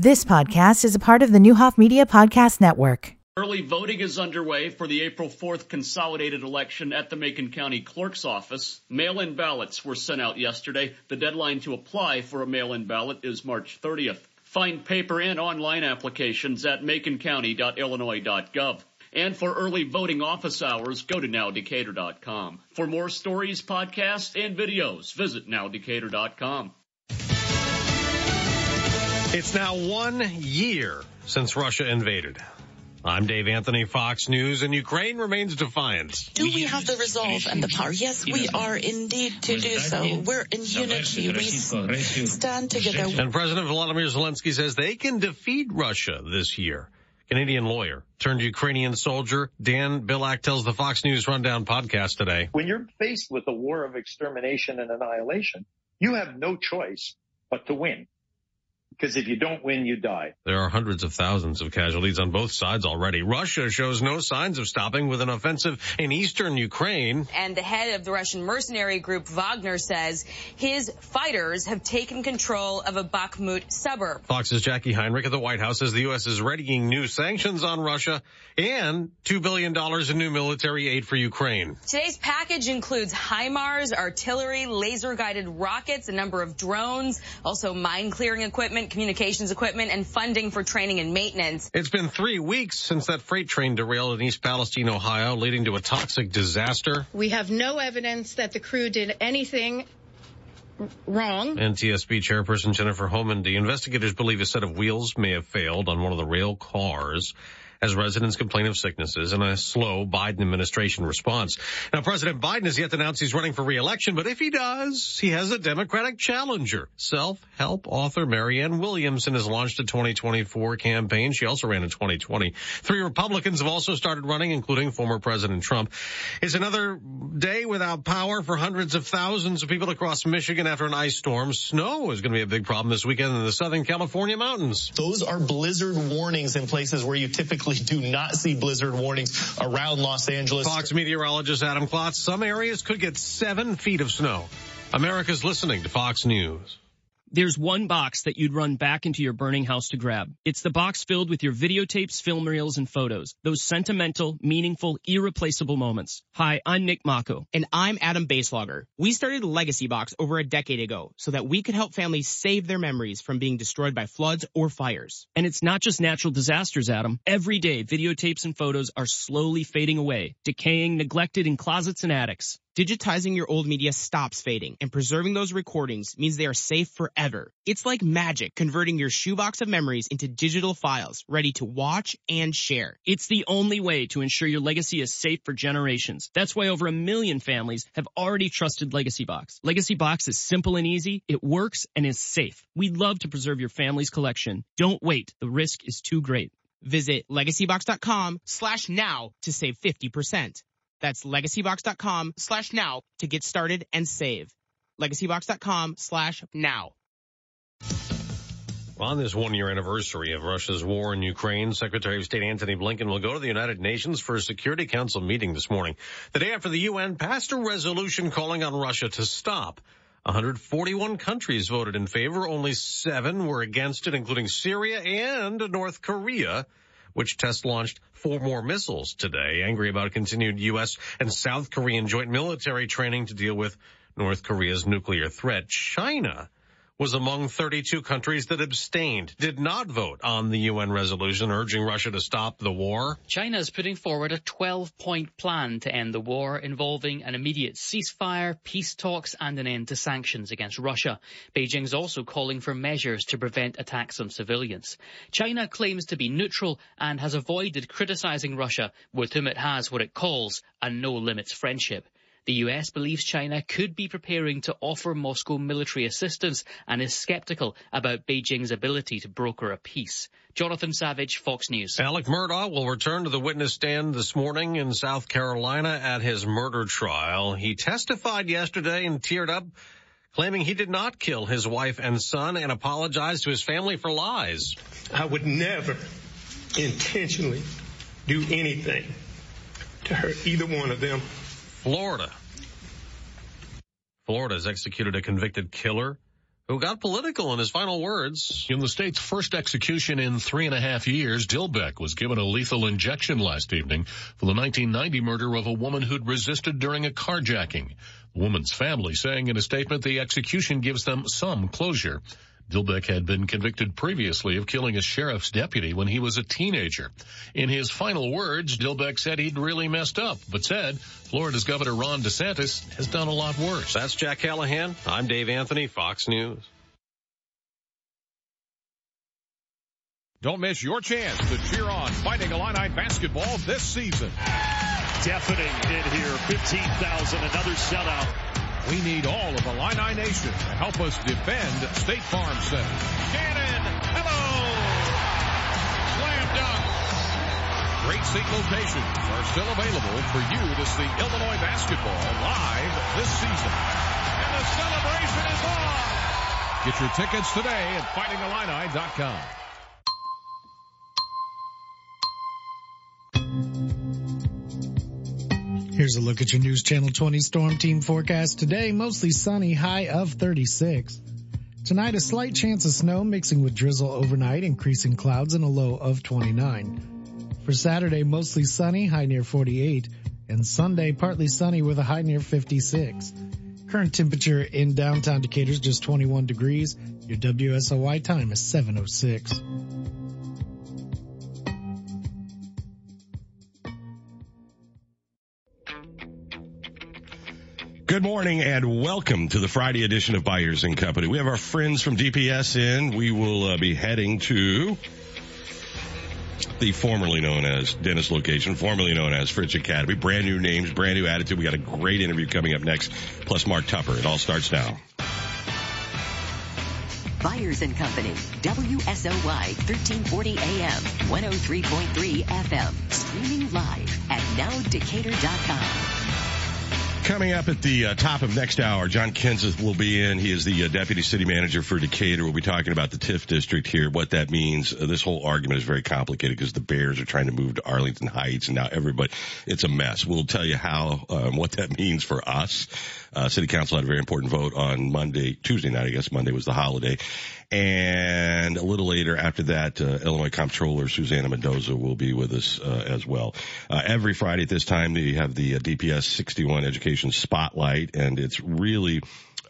This podcast is a part of the Neuhoff Media Podcast Network. Early voting is underway for the April 4th consolidated election at the Macon County Clerk's Office. Mail-in ballots were sent out yesterday. The deadline to apply for a mail-in ballot is March 30th. Find paper and online applications at maconcounty.illinois.gov. And for early voting office hours, go to nowdecatur.com. For more stories, podcasts, and videos, visit nowdecatur.com. It's now one year since Russia invaded. I'm Dave Anthony, Fox News, and Ukraine remains defiant. Do we have the resolve and the power? Yes, we are indeed to do so. We're in unity. We stand together. And President Volodymyr Zelensky says they can defeat Russia this year. Canadian lawyer turned Ukrainian soldier Dan Bilak tells the Fox News Rundown podcast today. When you're faced with a war of extermination and annihilation, you have no choice but to win because if you don't win, you die. There are hundreds of thousands of casualties on both sides already. Russia shows no signs of stopping with an offensive in eastern Ukraine. And the head of the Russian mercenary group Wagner says his fighters have taken control of a Bakhmut suburb. Fox's Jackie Heinrich at the White House says the U.S. is readying new sanctions on Russia and $2 billion in new military aid for Ukraine. Today's package includes HIMARS, artillery, laser guided rockets, a number of drones, also mine clearing equipment communications equipment, and funding for training and maintenance. It's been three weeks since that freight train derailed in East Palestine, Ohio, leading to a toxic disaster. We have no evidence that the crew did anything wrong. NTSB chairperson Jennifer Homendy, the investigators believe a set of wheels may have failed on one of the rail cars as residents complain of sicknesses and a slow Biden administration response. Now, President Biden has yet to announce he's running for reelection, but if he does, he has a Democratic challenger. Self-help author Marianne Williamson has launched a 2024 campaign. She also ran in 2020. Three Republicans have also started running, including former President Trump. It's another day without power for hundreds of thousands of people across Michigan after an ice storm. Snow is going to be a big problem this weekend in the Southern California mountains. Those are blizzard warnings in places where you typically do not see blizzard warnings around Los Angeles. Fox meteorologist Adam Klotz. Some areas could get seven feet of snow. America's listening to Fox News. There's one box that you'd run back into your burning house to grab. It's the box filled with your videotapes, film reels, and photos. Those sentimental, meaningful, irreplaceable moments. Hi, I'm Nick Mako. And I'm Adam Baselogger. We started Legacy Box over a decade ago so that we could help families save their memories from being destroyed by floods or fires. And it's not just natural disasters, Adam. Every day, videotapes and photos are slowly fading away, decaying, neglected in closets and attics. Digitizing your old media stops fading, and preserving those recordings means they are safe forever. It's like magic converting your shoebox of memories into digital files ready to watch and share. It's the only way to ensure your legacy is safe for generations. That's why over a million families have already trusted Legacy Box. Legacy Box is simple and easy, it works, and is safe. We'd love to preserve your family's collection. Don't wait. The risk is too great. Visit legacybox.com slash now to save 50%. That's legacybox.com slash now to get started and save. Legacybox.com slash now. On this one year anniversary of Russia's war in Ukraine, Secretary of State Antony Blinken will go to the United Nations for a Security Council meeting this morning. The day after the UN passed a resolution calling on Russia to stop. 141 countries voted in favor. Only seven were against it, including Syria and North Korea which test launched four more missiles today, angry about continued U.S. and South Korean joint military training to deal with North Korea's nuclear threat. China was among 32 countries that abstained, did not vote on the UN resolution urging Russia to stop the war. China is putting forward a 12 point plan to end the war involving an immediate ceasefire, peace talks and an end to sanctions against Russia. Beijing is also calling for measures to prevent attacks on civilians. China claims to be neutral and has avoided criticizing Russia, with whom it has what it calls a no limits friendship. The US believes China could be preparing to offer Moscow military assistance and is skeptical about Beijing's ability to broker a peace. Jonathan Savage, Fox News. Alec Murdaugh will return to the witness stand this morning in South Carolina at his murder trial. He testified yesterday and teared up claiming he did not kill his wife and son and apologized to his family for lies. I would never intentionally do anything to hurt either one of them. Florida. Florida has executed a convicted killer who got political in his final words. In the state's first execution in three and a half years, Dilbeck was given a lethal injection last evening for the 1990 murder of a woman who'd resisted during a carjacking. The woman's family saying in a statement the execution gives them some closure. Dilbeck had been convicted previously of killing a sheriff's deputy when he was a teenager. In his final words, Dilbeck said he'd really messed up, but said Florida's Governor Ron DeSantis has done a lot worse. That's Jack Callahan. I'm Dave Anthony, Fox News. Don't miss your chance to cheer on Fighting Illini basketball this season. Deafening in here, 15,000, another sellout. We need all of Illini Nation to help us defend State Farm Center. Cannon, hello! Slam dunk. Great seat locations are still available for you to see Illinois basketball live this season. And the celebration is on! Get your tickets today at fightingillini.com. Here's a look at your News Channel 20 Storm Team forecast today. Mostly sunny, high of 36. Tonight, a slight chance of snow mixing with drizzle overnight, increasing clouds and a low of 29. For Saturday, mostly sunny, high near 48. And Sunday, partly sunny with a high near 56. Current temperature in downtown Decatur is just 21 degrees. Your WSOY time is 706. Good morning and welcome to the Friday edition of Byers and Company. We have our friends from DPS in. We will uh, be heading to the formerly known as Dennis location, formerly known as Fritz Academy. Brand new names, brand new attitude. We got a great interview coming up next, plus Mark Tupper. It all starts now. Byers and Company, WSOY 1340 AM, 103.3 FM, streaming live at nowdecatur.com. Coming up at the uh, top of next hour, John Kindseth will be in. He is the uh, deputy city manager for Decatur. We'll be talking about the TIF district here, what that means. Uh, this whole argument is very complicated because the Bears are trying to move to Arlington Heights, and now everybody, it's a mess. We'll tell you how, um, what that means for us. Uh, city council had a very important vote on Monday, Tuesday night, I guess Monday was the holiday. And a little later after that, uh, Illinois Comptroller Susana Mendoza will be with us uh, as well. Uh, every Friday at this time, we have the uh, DPS 61 Education Spotlight, and it's really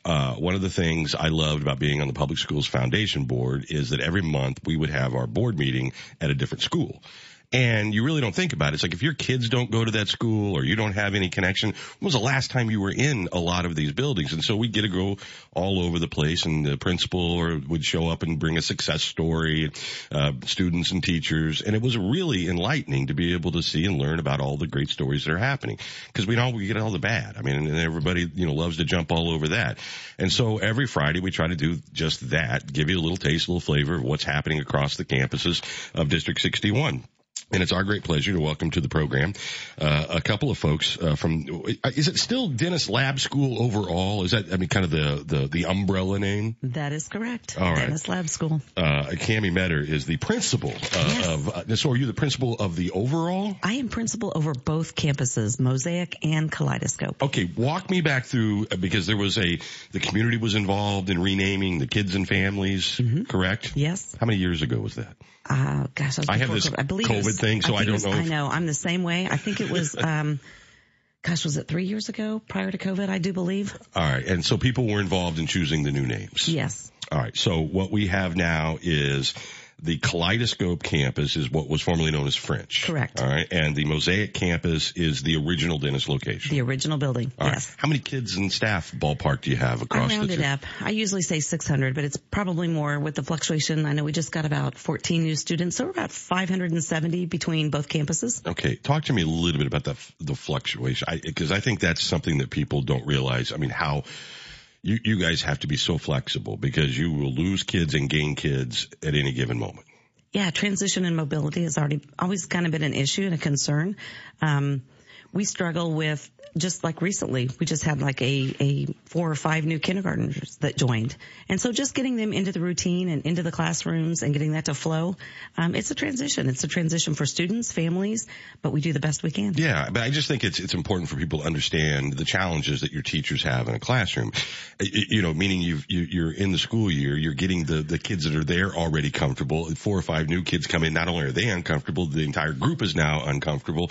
uh, one of the things I loved about being on the Public Schools Foundation Board is that every month we would have our board meeting at a different school. And you really don't think about it. It's like if your kids don't go to that school or you don't have any connection, when was the last time you were in a lot of these buildings? And so we get to go all over the place and the principal or would show up and bring a success story, uh, students and teachers. And it was really enlightening to be able to see and learn about all the great stories that are happening. Cause we know we get all the bad. I mean, and everybody, you know, loves to jump all over that. And so every Friday we try to do just that, give you a little taste, a little flavor of what's happening across the campuses of District 61. And it's our great pleasure to welcome to the program uh, a couple of folks uh, from. Is it still Dennis Lab School overall? Is that I mean kind of the the, the umbrella name? That is correct. All right. Dennis Lab School. Uh, Cami Metter is the principal uh, Yes. of. Uh, so are you the principal of the overall? I am principal over both campuses, Mosaic and Kaleidoscope. Okay, walk me back through uh, because there was a the community was involved in renaming the kids and families. Correct. Yes. How many years ago was that? Uh, gosh, was I have this COVID. I believe COVID was- thing, so I it don't was- know I know. I'm the same way. I think it was, um, gosh, was it three years ago prior to COVID? I do believe. All right, and so people were involved in choosing the new names. Yes. All right. So what we have now is the Kaleidoscope campus is what was formerly known as French. Correct. All right. And the Mosaic campus is the original Dennis location. The original building. All right. yes. How many kids and staff ballpark do you have I across the two? up. I usually say 600, but it's probably more with the fluctuation. I know we just got about 14 new students, so we're about 570 between both campuses. Okay. Talk to me a little bit about the, the fluctuation. I, cause I think that's something that people don't realize. I mean, how you, you guys have to be so flexible because you will lose kids and gain kids at any given moment. Yeah, transition and mobility has already always kind of been an issue and a concern. Um, we struggle with just like recently, we just had like a, a four or five new kindergartners that joined. And so just getting them into the routine and into the classrooms and getting that to flow, um, it's a transition. It's a transition for students, families, but we do the best we can. Yeah, but I just think it's it's important for people to understand the challenges that your teachers have in a classroom. You know, meaning you've, you, you're in the school year, you're getting the the kids that are there already comfortable. Four or five new kids come in. Not only are they uncomfortable, the entire group is now uncomfortable.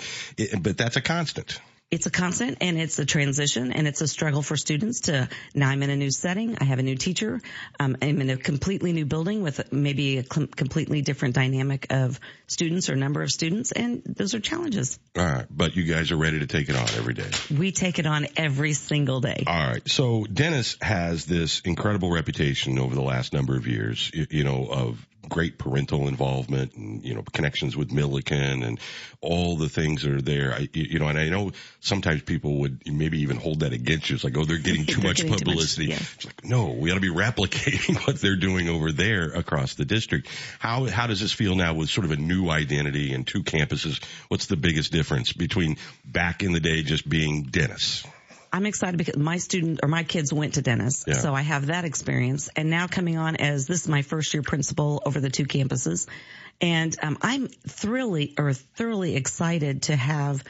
But that's a constant it's a constant and it's a transition and it's a struggle for students to now I'm in a new setting. I have a new teacher. Um, I'm in a completely new building with maybe a completely different dynamic of students or number of students. And those are challenges. All right. But you guys are ready to take it on every day. We take it on every single day. All right. So Dennis has this incredible reputation over the last number of years, you, you know, of great parental involvement and, you know, connections with Millikin and all the things that are there. I, you know, and I know sometimes people would maybe even hold that against you. It's like, oh, they're getting too they're much getting publicity. Too much, yeah. It's like, no, we ought to be replicating what they're doing over there across the district. How, how does this feel now with sort of a new identity and two campuses? What's the biggest difference between back in the day just being Dennis? I'm excited because my student or my kids went to Dennis. Yeah. So I have that experience. And now coming on as this is my first year principal over the two campuses. And um, I'm thoroughly or thoroughly excited to have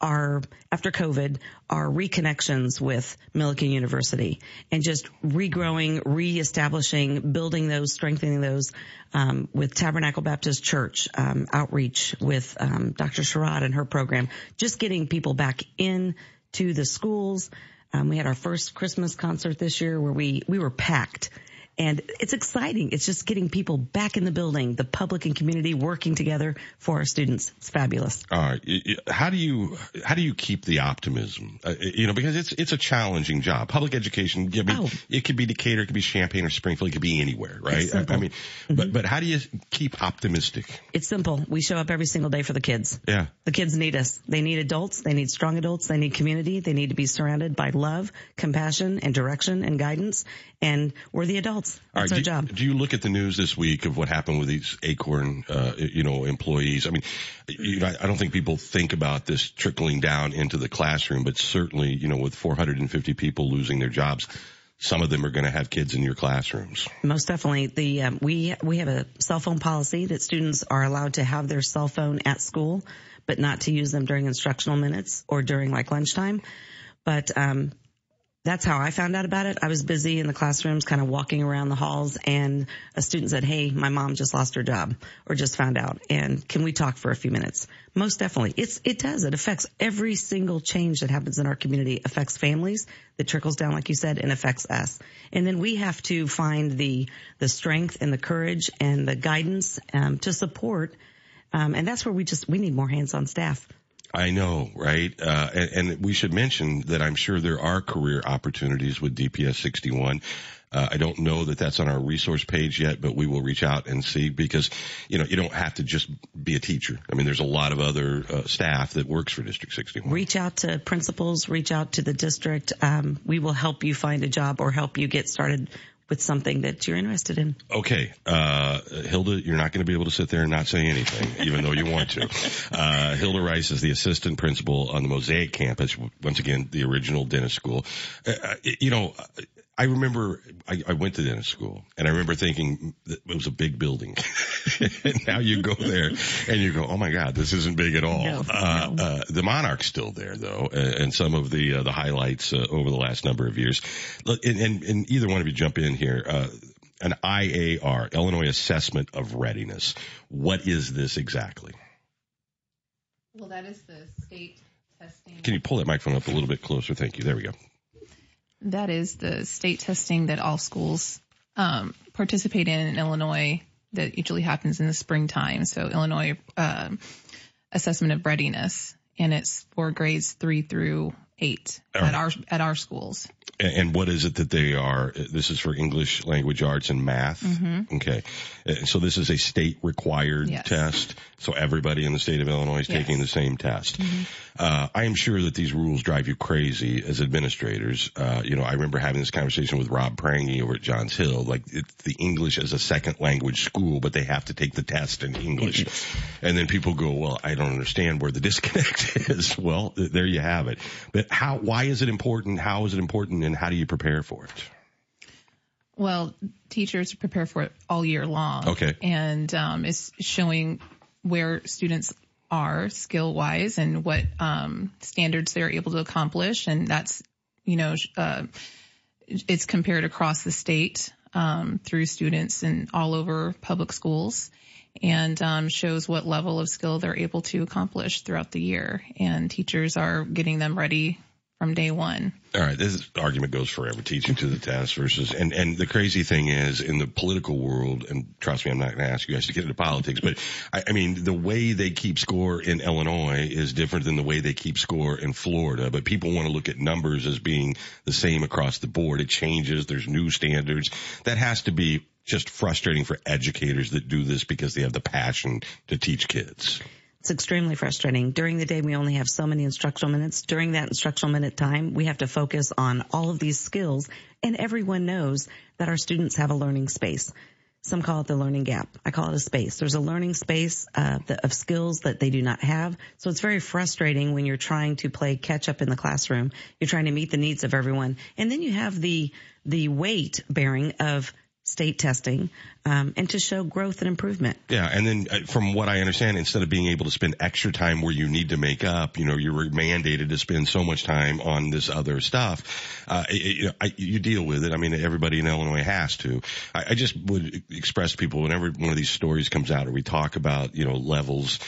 our after COVID, our reconnections with Millikin University and just regrowing, reestablishing, building those, strengthening those um, with Tabernacle Baptist Church um, outreach with um, Dr. Sherrod and her program, just getting people back in to the schools. Um, we had our first Christmas concert this year where we, we were packed and it's exciting. It's just getting people back in the building, the public and community working together for our students. It's fabulous. All right. How do you, how do you keep the optimism? Uh, you know, because it's, it's a challenging job. Public education, I mean, oh. it could be Decatur, it could be Champaign or Springfield, it could be anywhere, right? I, I, mean, mm-hmm. but, but how do you keep optimistic? It's simple. We show up every single day for the kids. Yeah. The kids need us. They need adults. They need strong adults. They need community. They need to be surrounded by love, compassion, and direction and guidance. And we're the adults. That's our do, job. Do you look at the news this week of what happened with these Akorn, uh, you know, employees? I mean, you know, I don't think people think about this trickling down into the classroom, but certainly, you know, with 450 people losing their jobs, some of them are going to have kids in your classrooms. Most definitely. The um, we we have a cell phone policy that students are allowed to have their cell phone at school, but not to use them during instructional minutes or during like lunchtime. But um, that's how I found out about it. I was busy in the classrooms kind of walking around the halls and a student said, Hey, my mom just lost her job or just found out. And can we talk for a few minutes? Most definitely. It's, it does. It affects every single change that happens in our community affects families that trickles down, like you said, and affects us. And then we have to find the, the strength and the courage and the guidance, um, to support. Um, and that's where we just, we need more hands on staff. I know, right? Uh, and, and, we should mention that I'm sure there are career opportunities with DPS 61. Uh, I don't know that that's on our resource page yet, but we will reach out and see because, you know, you don't have to just be a teacher. I mean, there's a lot of other uh, staff that works for District 61. Reach out to principals, reach out to the district. Um, we will help you find a job or help you get started with something that you're interested in. Okay. Uh, Hilda, you're not going to be able to sit there and not say anything, even though you want to. Uh, Hilda Rice is the assistant principal on the Mosaic campus. Once again, the original Dennis school. Uh, uh you know, I remember I, I, went to Dennis school and I remember thinking it was a big building. and now you go there and you go, oh my God, this isn't big at all. No, uh, no. Uh, the Monarch's still there though, and, and some of the uh, the highlights uh, over the last number of years. And, and, and, either one of you jump in here. Uh, an IAR, Illinois Assessment of Readiness. What is this exactly? Well, that is the state testing. Can you pull that microphone up a little bit closer? Thank you. There we go. That is the state testing that all schools um, participate in in Illinois that usually happens in the springtime. So Illinois um, assessment of readiness, and it's for grades three through eight at our at our schools. And what is it that they are? This is for English language arts and math. Mm-hmm. Okay. So this is a state required yes. test. So everybody in the state of Illinois is yes. taking the same test. Mm-hmm. Uh, I am sure that these rules drive you crazy as administrators. Uh, you know, I remember having this conversation with Rob Prangy over at Johns Hill. Like it's the English as a second language school, but they have to take the test in English. and then people go, well, I don't understand where the disconnect is. well, there you have it. But how, why is it important? How is it important? And how do you prepare for it? Well, teachers prepare for it all year long. Okay. And um, it's showing where students are skill wise and what um, standards they're able to accomplish. And that's, you know, uh, it's compared across the state um, through students and all over public schools and um, shows what level of skill they're able to accomplish throughout the year. And teachers are getting them ready from day one. All right, this argument goes forever, teaching to the test versus, and, and the crazy thing is in the political world, and trust me, I'm not going to ask you guys to get into politics, but I, I mean, the way they keep score in Illinois is different than the way they keep score in Florida, but people want to look at numbers as being the same across the board. It changes. There's new standards. That has to be just frustrating for educators that do this because they have the passion to teach kids. It's extremely frustrating. During the day, we only have so many instructional minutes. During that instructional minute time, we have to focus on all of these skills and everyone knows that our students have a learning space. Some call it the learning gap. I call it a space. There's a learning space uh, of skills that they do not have. So it's very frustrating when you're trying to play catch up in the classroom. You're trying to meet the needs of everyone. And then you have the, the weight bearing of state testing um, and to show growth and improvement. Yeah, and then uh, from what I understand, instead of being able to spend extra time where you need to make up, you know, you're mandated to spend so much time on this other stuff. Uh, it, I, you deal with it. I mean, everybody in Illinois has to. I, I just would express to people whenever one of these stories comes out or we talk about, you know, levels.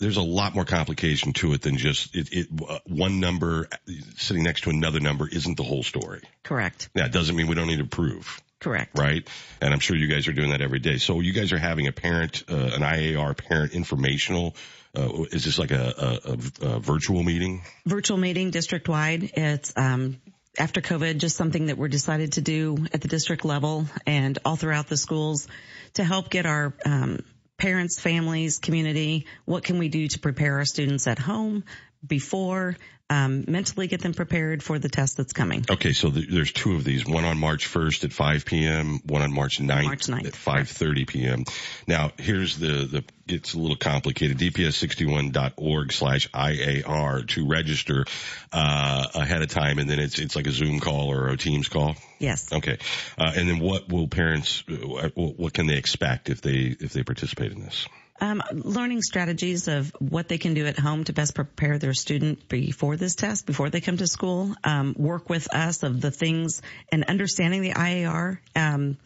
There's a lot more complication to it than just it, it uh, one number sitting next to another number isn't the whole story. Correct. Yeah, it doesn't mean we don't need to prove. Correct. Right. And I'm sure you guys are doing that every day. So you guys are having a parent, uh, an IAR parent informational. Uh, is this like a, a, a, virtual meeting? Virtual meeting district wide. It's, um, after COVID, just something that we're decided to do at the district level and all throughout the schools to help get our, um, parents, families, community, what can we do to prepare our students at home before um, mentally get them prepared for the test that's coming. Okay, so th- there's two of these. One on March 1st at 5 p.m. One on March 9th, March 9th at 5:30 p.m. Now, here's the the it's a little complicated. DPS61.org slash IAR to register uh, ahead of time, and then it's it's like a Zoom call or a Teams call. Yes. Okay, uh, and then what will parents uh, what can they expect if they if they participate in this? Um, learning strategies of what they can do at home to best prepare their student before this test, before they come to school. Um, work with us of the things and understanding the IAR, um,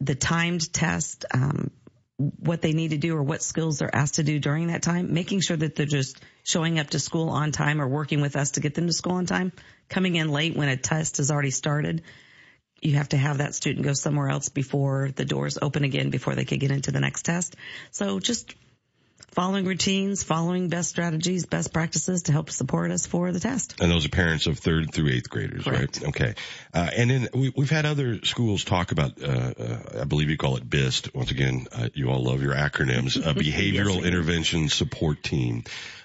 the timed test, um, what they need to do or what skills they're asked to do during that time, making sure that they're just showing up to school on time or working with us to get them to school on time, coming in late when a test has already started you have to have that student go somewhere else before the doors open again before they could get into the next test. So just following routines, following best strategies, best practices to help support us for the test. And those are parents of third through eighth graders, Correct. right? Okay. Uh, and then we, have had other schools talk about, uh, uh, I believe you call it BIST. Once again, uh, you all love your acronyms, a behavioral yes, intervention support team.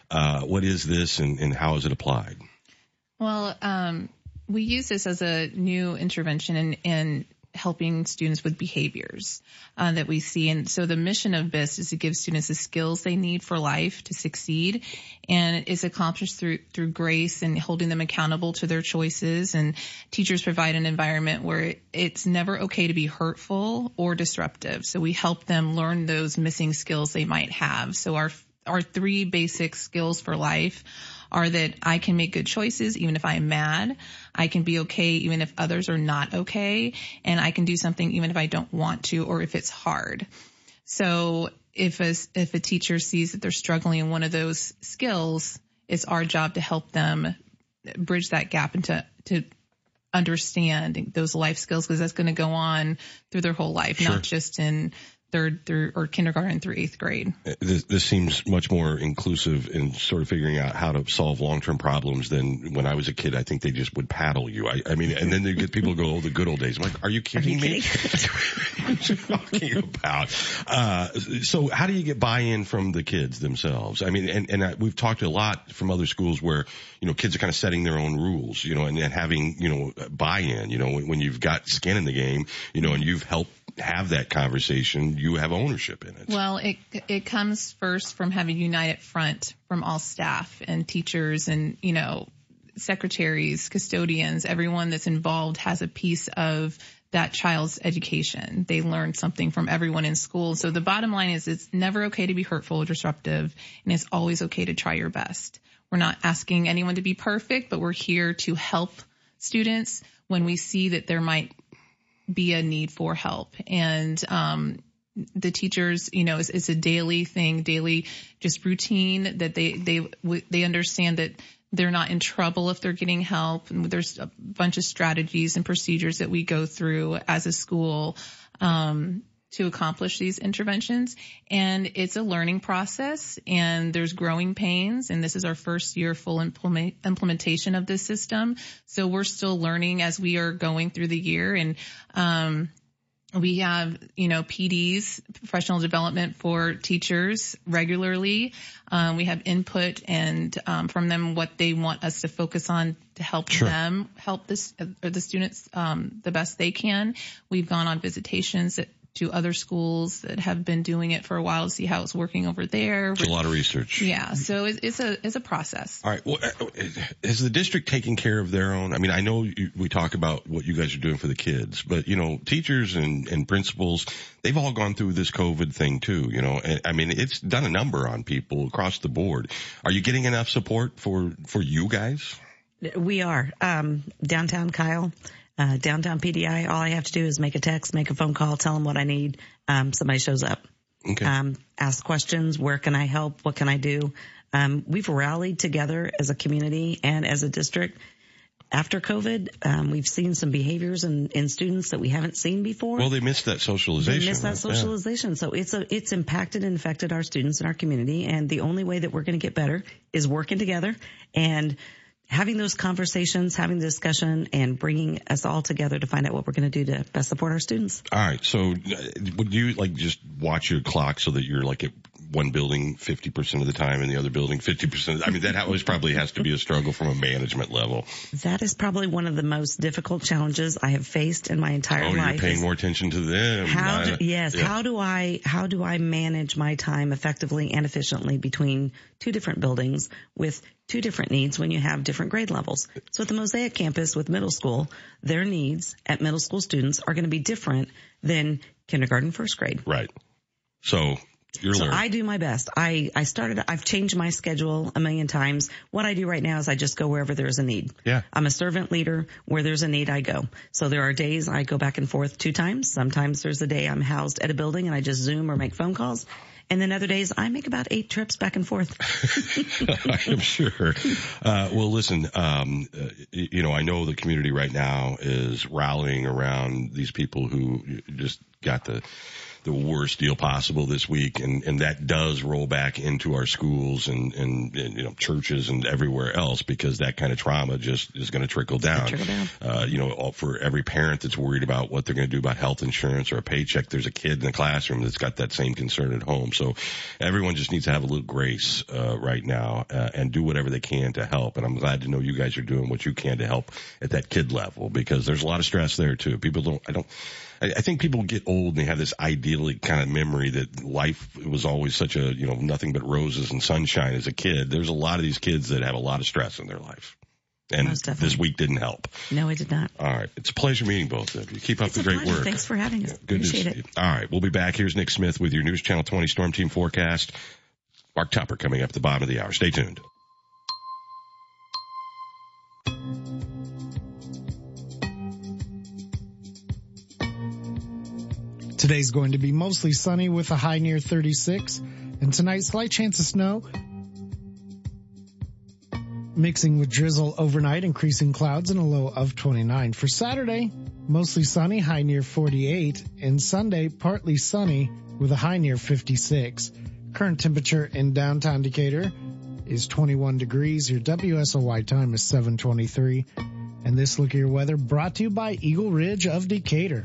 Uh, what is this and, and how is it applied? Well, um, we use this as a new intervention in, in helping students with behaviors uh, that we see. And so the mission of BIST is to give students the skills they need for life to succeed. And it's accomplished through, through grace and holding them accountable to their choices. And teachers provide an environment where it's never okay to be hurtful or disruptive. So we help them learn those missing skills they might have. So our, our three basic skills for life are that I can make good choices even if I am mad. I can be okay even if others are not okay. And I can do something even if I don't want to or if it's hard. So if a, if a teacher sees that they're struggling in one of those skills, it's our job to help them bridge that gap and to, to understand those life skills because that's going to go on through their whole life, Sure. not just in third through or kindergarten through eighth grade. This, this seems much more inclusive in sort of figuring out how to solve long-term problems than when I was a kid. I think they just would paddle you. I, I mean, and then they get people go, "Oh, the good old days." I'm like, "Are you kidding Are you me?" what are you talking about? Uh, so, how do you get buy-in from the kids themselves? I mean, and and I, we've talked a lot from other schools where you know kids are kind of setting their own rules, you know, and, and having you know buy-in. You know, when, when you've got skin in the game, you know, and you've helped have that conversation, you have ownership in it. Well, it it comes first from having a united front from all staff and teachers and you know secretaries, custodians, everyone that's involved has a piece of that child's education. They learn something from everyone in school. So the bottom line is it's never okay to be hurtful or disruptive and it's always okay to try your best. We're not asking anyone to be perfect, but we're here to help students when we see that there might be a need for help. And um, the teachers, you know, it's, it's, a daily thing, daily just routine that they they they understand that they're not in trouble if they're getting help. And there's a bunch of strategies and procedures that we go through as a school. Um, to accomplish these interventions. And it's a learning process and there's growing pains. And this is our first year full implement, implementation of this system. So we're still learning as we are going through the year. And, um, we have, you know, PDs, professional development for teachers regularly. Um, we have input and um, from them what they want us to focus on to help sure. them help this or the students um, the best they can. We've gone on visitations at to other schools that have been doing it for a while to see how it's working over there. It's a lot of research. Yeah, so it's a it's a process. All right. Well, uh, is the district taking care of their own? I mean, I know you, we talk about what you guys are doing for the kids, but you know, teachers and and principals, they've all gone through this COVID thing too. You know, and I mean, it's done a number on people across the board. Are you getting enough support for for you guys? We are. Um, downtown Keil uh, downtown PDI, all I have to do is make a text, make a phone call, tell them what I need. Um, somebody shows up. Okay. Um, ask questions. Where can I help? What can I do? Um, we've rallied together as a community and as a district. After COVID, um, we've seen some behaviors in, in students that we haven't seen before. Well, they missed that socialization. They missed that socialization. Yeah. So it's a, it's impacted and affected our students in our community. And the only way that we're going to get better is working together and having those conversations, having the discussion, and bringing us all together to find out what we're going to do to best support our students. All right. So, uh, would you like just watch your clock so that you're like at one building 50% of the time and the other building 50%? I mean, that always probably has to be a struggle from a management level. That is probably one of the most difficult challenges I have faced in my entire oh, life. Oh, you're paying more attention to them. How do, yes. Yeah. How do I, how do I manage my time effectively and efficiently between two different buildings with two different needs when you have different grade levels. So at the Mosaic campus with middle school, their needs at middle school students are going to be different than kindergarten, first grade. Right. So so. I do my best. I, I started, I've changed my schedule a million times. What I do right now is I just go wherever there's a need. Yeah. I'm a servant leader. Where there's a need, I go. So there are days I go back and forth two times. Sometimes there's a day I'm housed at a building and I just Zoom or make phone calls. And then other days I make about eight trips back and forth. I'm sure. Uh, well, listen, um, uh, you know, I know the community right now is rallying around these people who just got the the worst deal possible this week, and and that does roll back into our schools and and, and you know churches and everywhere else because that kind of trauma just is going to trickle down. Trickle down. Uh, you know, for every parent that's worried about what they're going to do about health insurance or a paycheck, there's a kid in the classroom that's got that same concern at home. So everyone just needs to have a little grace uh, right now uh, and do whatever they can to help. And I'm glad to know you guys are doing what you can to help at that kid level because there's a lot of stress there too. People don't. I don't. I, think people get old and they have this idyllic kind of memory that life was always such a, you know, nothing but roses and sunshine as a kid. There's a lot of these kids that have a lot of stress in their life. And this week didn't help. No, it did not. All right. It's a pleasure meeting both of you. Keep up it's the great pleasure. work. Thanks for having us. Good Appreciate to see it. you. All right. We'll be back. Here's Nick Smith with your News Channel 20 Storm Team forecast. Mark Tupper coming up at the bottom of the hour. Stay tuned. Today's going to be mostly sunny with a high near 36 and tonight slight chance of snow mixing with drizzle overnight, increasing clouds and a low of 29. For Saturday, mostly sunny, high near 48, and Sunday, partly sunny with a high near 56. Current temperature in downtown Decatur is 21 degrees. Your WSOY time is 723. And this look at your weather brought to you by Eagle Ridge of Decatur.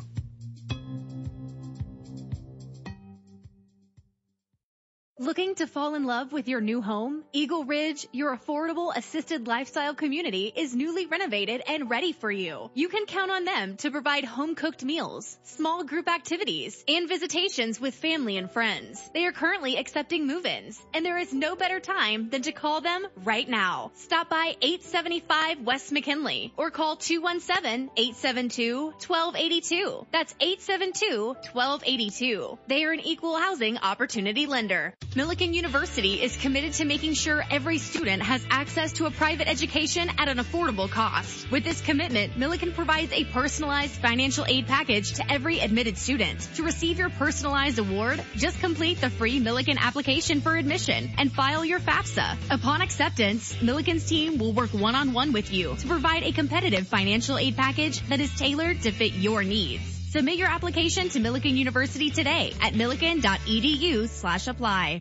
Looking to fall in love with your new home? Eagle Ridge, your affordable assisted lifestyle community, is newly renovated and ready for you. You can count on them to provide home cooked meals, small group activities, and visitations with family and friends. They are currently accepting move-ins, and there is no better time than to call them right now. Stop by 875 West McKinley or call 217-872-1282. That's 872-1282. They are an equal housing opportunity lender. Millikin University is committed to making sure every student has access to a private education at an affordable cost. With this commitment, Millikin provides a personalized financial aid package to every admitted student. To receive your personalized award, just complete the free Millikin application for admission and file your FAFSA. Upon acceptance, Millikin's team will work one-on-one with you to provide a competitive financial aid package that is tailored to fit your needs. Submit your application to Millikin University today at millikin.edu slash apply.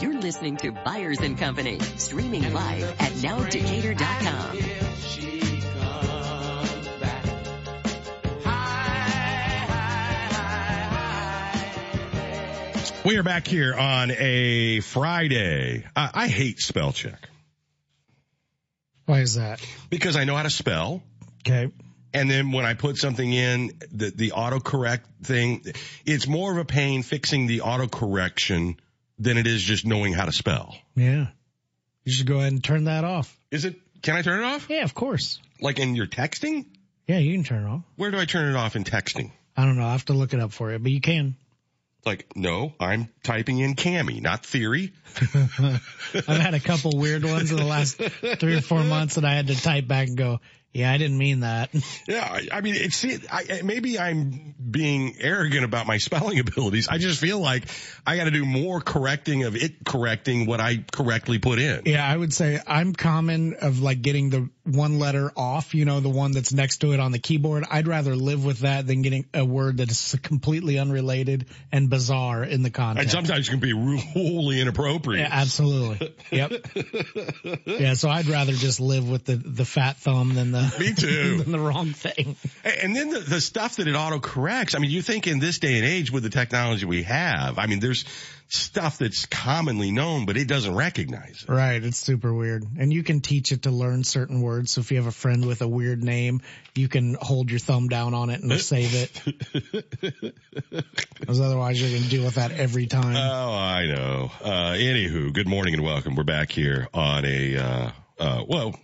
You're listening to Byers and Company, streaming live at nowdecatur.com. We are back here on a Friday. I, I hate spell check Why is that? because I know how to spell. Okay. And then when I put something in the, the autocorrect thing, it's more of a pain fixing the autocorrection than it is just knowing how to spell. Yeah. You should go ahead and turn that off. Is it, can I turn it off? Yeah, of course. Like in your texting? Yeah, you can turn it off. Where do I turn it off in texting? I don't know. I have to look it up for you, but you can. Like, no, I'm typing in Cami, not theory. I've had a couple weird ones in the last three or four months that I had to type back and go, yeah, I didn't mean that. Yeah, I, I mean, it's I, maybe I'm being arrogant about my spelling abilities. I just feel like I got to do more correcting of it correcting what I correctly put in. Yeah, I would say I'm common of like getting the one letter off, you know, the one that's next to it on the keyboard. I'd rather live with that than getting a word that is completely unrelated and bizarre in the context. And sometimes it can be wholly inappropriate. Yeah, absolutely. Yep. Yeah, so I'd rather just live with the the fat thumb than the Me too. than the wrong thing. And then the, the stuff that it auto corrects. I mean, you think in this day and age with the technology we have, I mean, there's stuff that's commonly known, but it doesn't recognize it. Right, it's super weird. And you can teach it to learn certain words. So if you have a friend with a weird name, you can hold your thumb down on it and save it. Because otherwise you're going to deal with that every time. Oh, I know. Uh, anywho, good morning and welcome. We're back here on a, uh, uh, well,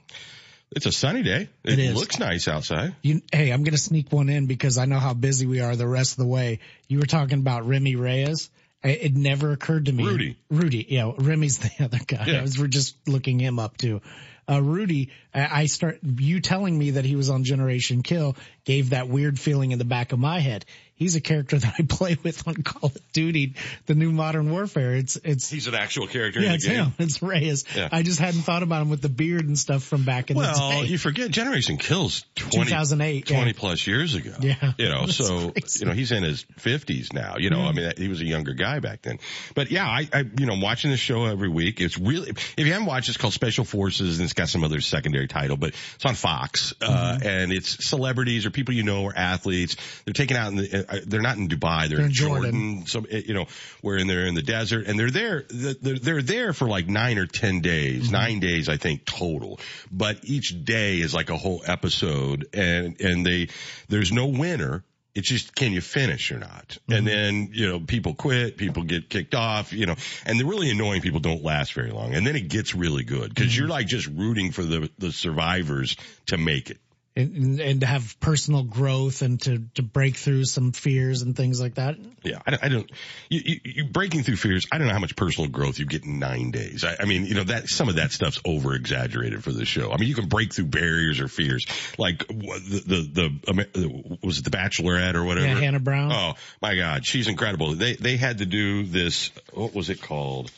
it's a sunny day. It, looks nice outside. You, hey, I'm going to sneak one in because I know how busy we are the rest of the way. You were talking about Remy Reyes. I- It never occurred to me. Rudy. Rudy. Yeah. Remy's the other guy. Yeah. I was, we're just looking him up too. Uh, Rudy, I, start, you telling me that he was on Generation Kill gave that weird feeling in the back of my head. He's a character that I play with on Call of Duty, the new Modern Warfare. It's, it's, He's an actual character yeah, in the it's game. him. It's Reyes. Yeah. I just hadn't thought about him with the beard and stuff from back in the Well, day. you forget Generation Kills 20, 2008, 20 yeah. plus years ago. Yeah. You know, That's so, crazy. you know, he's in his fifties now, you know, I mean, he was a younger guy back then. But yeah, I, I, you know, I'm watching this show every week. It's really, if you haven't watched, it's called Special Forces and it's got some other secondary title, but it's on Fox, uh, Mm-hmm. and it's celebrities or people you know or athletes. They're taken out in the, uh, they're not in Dubai, they're, They're in in Jordan. Jordan, some, uh, you know, where they're in the desert and they're there, they're, they're there for like nine or 10 days, Mm-hmm. nine days, I think total, but each day is like a whole episode and, and they, there's no winner. It's just, can you finish or not? And mm-hmm. then, you know, people quit, people get kicked off, you know, and the really annoying people don't last very long. And then it gets really good because mm-hmm. you're like just rooting for the, the survivors to make it. And, and to have personal growth and to, to break through some fears and things like that. Yeah, I, don't, I don't. You, you, you, breaking through fears. I don't know how much personal growth you get in nine days. I, I mean, you know that some of that stuff's over exaggerated for the show. I mean, you can break through barriers or fears, like the the, the was it the Bachelorette or whatever. Yeah, Hannah Brown. Oh my God, she's incredible. They they had to do this. What was it called?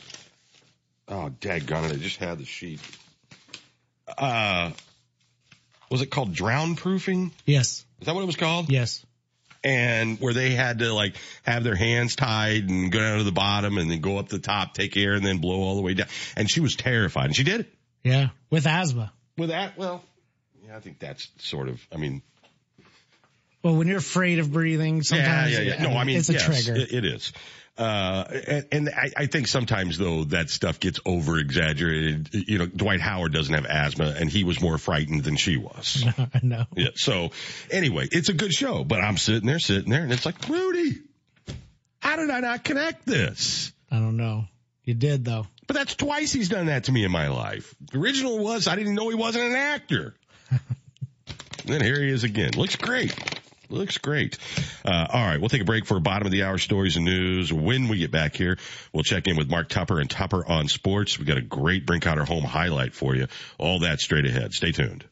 Oh, daggone it! I just had the sheet. Uh was it called drown proofing? Yes. Is that what it was called? Yes. And where they had to like have their hands tied and go down to the bottom and then go up the top, take air and then blow all the way down. And she was terrified and she did it. Yeah. With asthma. With that, well, yeah, I think that's sort of, I mean. Well, when you're afraid of breathing, sometimes. Yeah, yeah, yeah. No, I mean, it's a yes, trigger. It, it is. Uh, and, and I, I, think sometimes though that stuff gets over exaggerated. You know, Dwight Howard doesn't have asthma and he was more frightened than she was. No, Yeah. So anyway, it's a good show, but I'm sitting there, sitting there and it's like, Rudy, how did I not connect this? I don't know. You did though. But that's twice he's done that to me in my life. The original was I didn't know he wasn't an actor. then here he is again. Looks great. Looks great. Uh, all right, we'll take a break for bottom of the hour stories and news. When we get back here, we'll check in with Mark Tupper and Tupper on Sports. We got a great Brinkoetter home highlight for you. All that straight ahead. Stay tuned.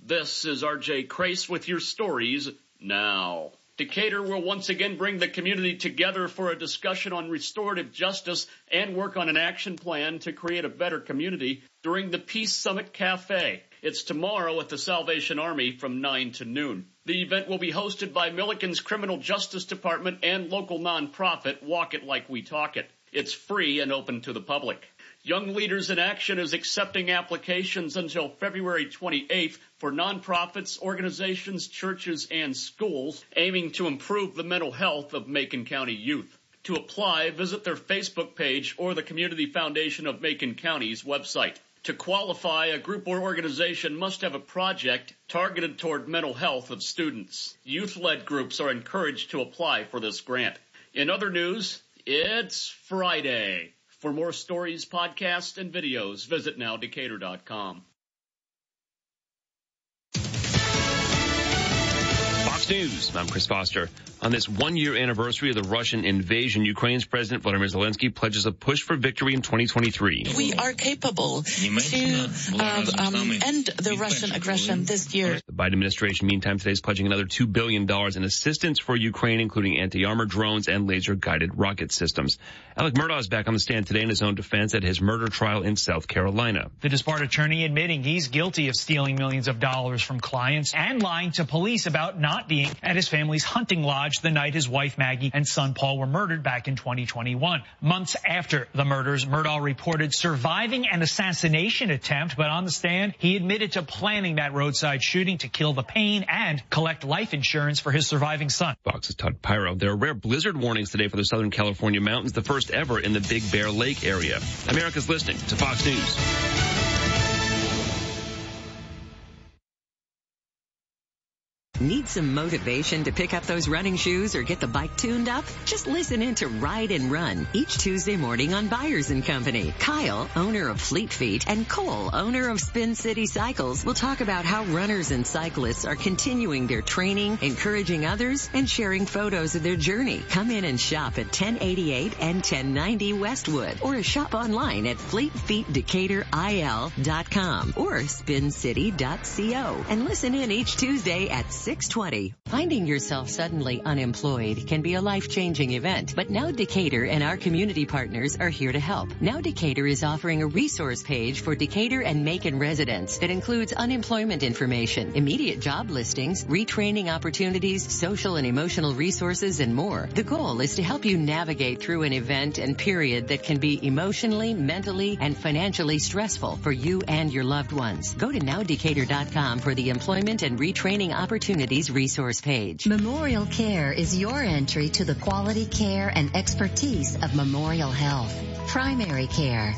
This is RJ Crace with your stories now. Decatur will once again bring the community together for a discussion on restorative justice and work on an action plan to create a better community during the Peace Summit Cafe. It's tomorrow at the Salvation Army from 9 to noon. The event will be hosted by Millikin's Criminal Justice Department and local nonprofit Walk It Like We Talk It. It's free and open to the public. Young Leaders in Action is accepting applications until February 28th for nonprofits, organizations, churches, and schools aiming to improve the mental health of Macon County youth. To apply, visit their Facebook page or the Community Foundation of Macon County's website. To qualify, a group or organization must have a project targeted toward mental health of students. Youth-led groups are encouraged to apply for this grant. In other news, it's Friday. For more stories, podcasts, and videos, visit nowdecatur.com. Fox News. I'm Chris Foster. On this one year anniversary of the Russian invasion, Ukraine's President Vladimir Zelensky pledges a push for victory in 2023. We are capable to uh, um, end the Russian aggression this year. The Biden administration, meantime, today is pledging another $2 billion in assistance for Ukraine, including anti-armor drones and laser-guided rocket systems. Alec Murdaugh is back on the stand today in his own defense at his murder trial in South Carolina. The disbarred attorney admitting he's guilty of stealing millions of dollars from clients and lying to police about not being at his family's hunting lodge the night his wife Maggie and son Paul were murdered back in 2021. Months after the murders, Murdaugh reported surviving an assassination attempt, but on the stand, he admitted to planning that roadside shooting to kill the pain and collect life insurance for his surviving son. Fox's Todd Pyro. There are rare blizzard warnings today for the Southern California mountains, the first ever in the Big Bear Lake area. America's listening to Fox News. Need some motivation to pick up those running shoes or get the bike tuned up? Just listen in to Ride and Run each Tuesday morning on Byers and Company. Kyle, owner of Fleet Feet, and Cole, owner of Spin City Cycles, will talk about how runners and cyclists are continuing their training, encouraging others, and sharing photos of their journey. Come in and shop at 1088 and 1090 Westwood or shop online at fleetfeetdecaturil.com or spincity.co and listen in each Tuesday at 620. Finding yourself suddenly unemployed can be a life-changing event, but now Decatur and our community partners are here to help. Now Decatur is offering a resource page for Decatur and Macon residents that includes unemployment information, immediate job listings, retraining opportunities, social and emotional resources, and more. The goal is to help you navigate through an event and period that can be emotionally, mentally, and financially stressful for you and your loved ones. Go to nowdecatur.com for the employment and retraining opportunities resource page. Memorial Care is your entry to the quality care and expertise of Memorial Health. Primary care,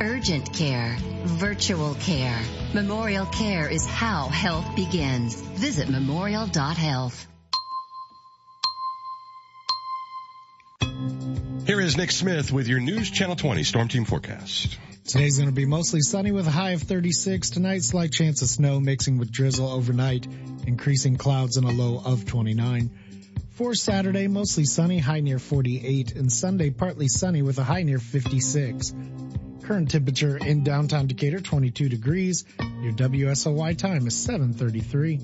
urgent care, virtual care. Memorial Care is how health begins. Visit memorial.health. Here is Nick Smith with your News Channel 20 Storm Team forecast. Today's going to be mostly sunny with a high of 36. Tonight, slight chance of snow mixing with drizzle overnight, increasing clouds and a low of 29. For Saturday, mostly sunny, high near 48, and Sunday, partly sunny with a high near 56. Current temperature in downtown Decatur, 22 degrees. Your WSOY time is 733.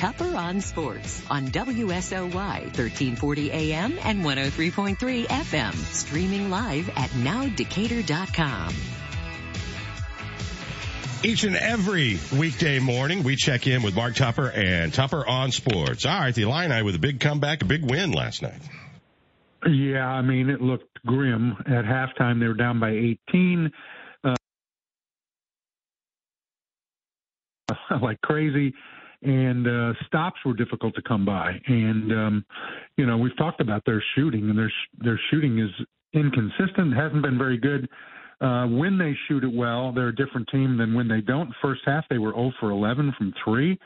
Tupper on Sports on WSOY 1340 AM and 103.3 FM. Streaming live at nowdecatur.com. Each and every weekday morning, we check in with Mark Tupper and Tupper on Sports. All right, the Illini with a big comeback, a big win last night. Yeah, I mean, it looked grim. At halftime, they were down by 18. Uh, like crazy and uh, stops were difficult to come by. And um, you know, we've talked about their shooting, and their their shooting is inconsistent, hasn't been very good. Uh, when they shoot it well, they're a different team than when they don't. First half, they were 0 for 11 from three,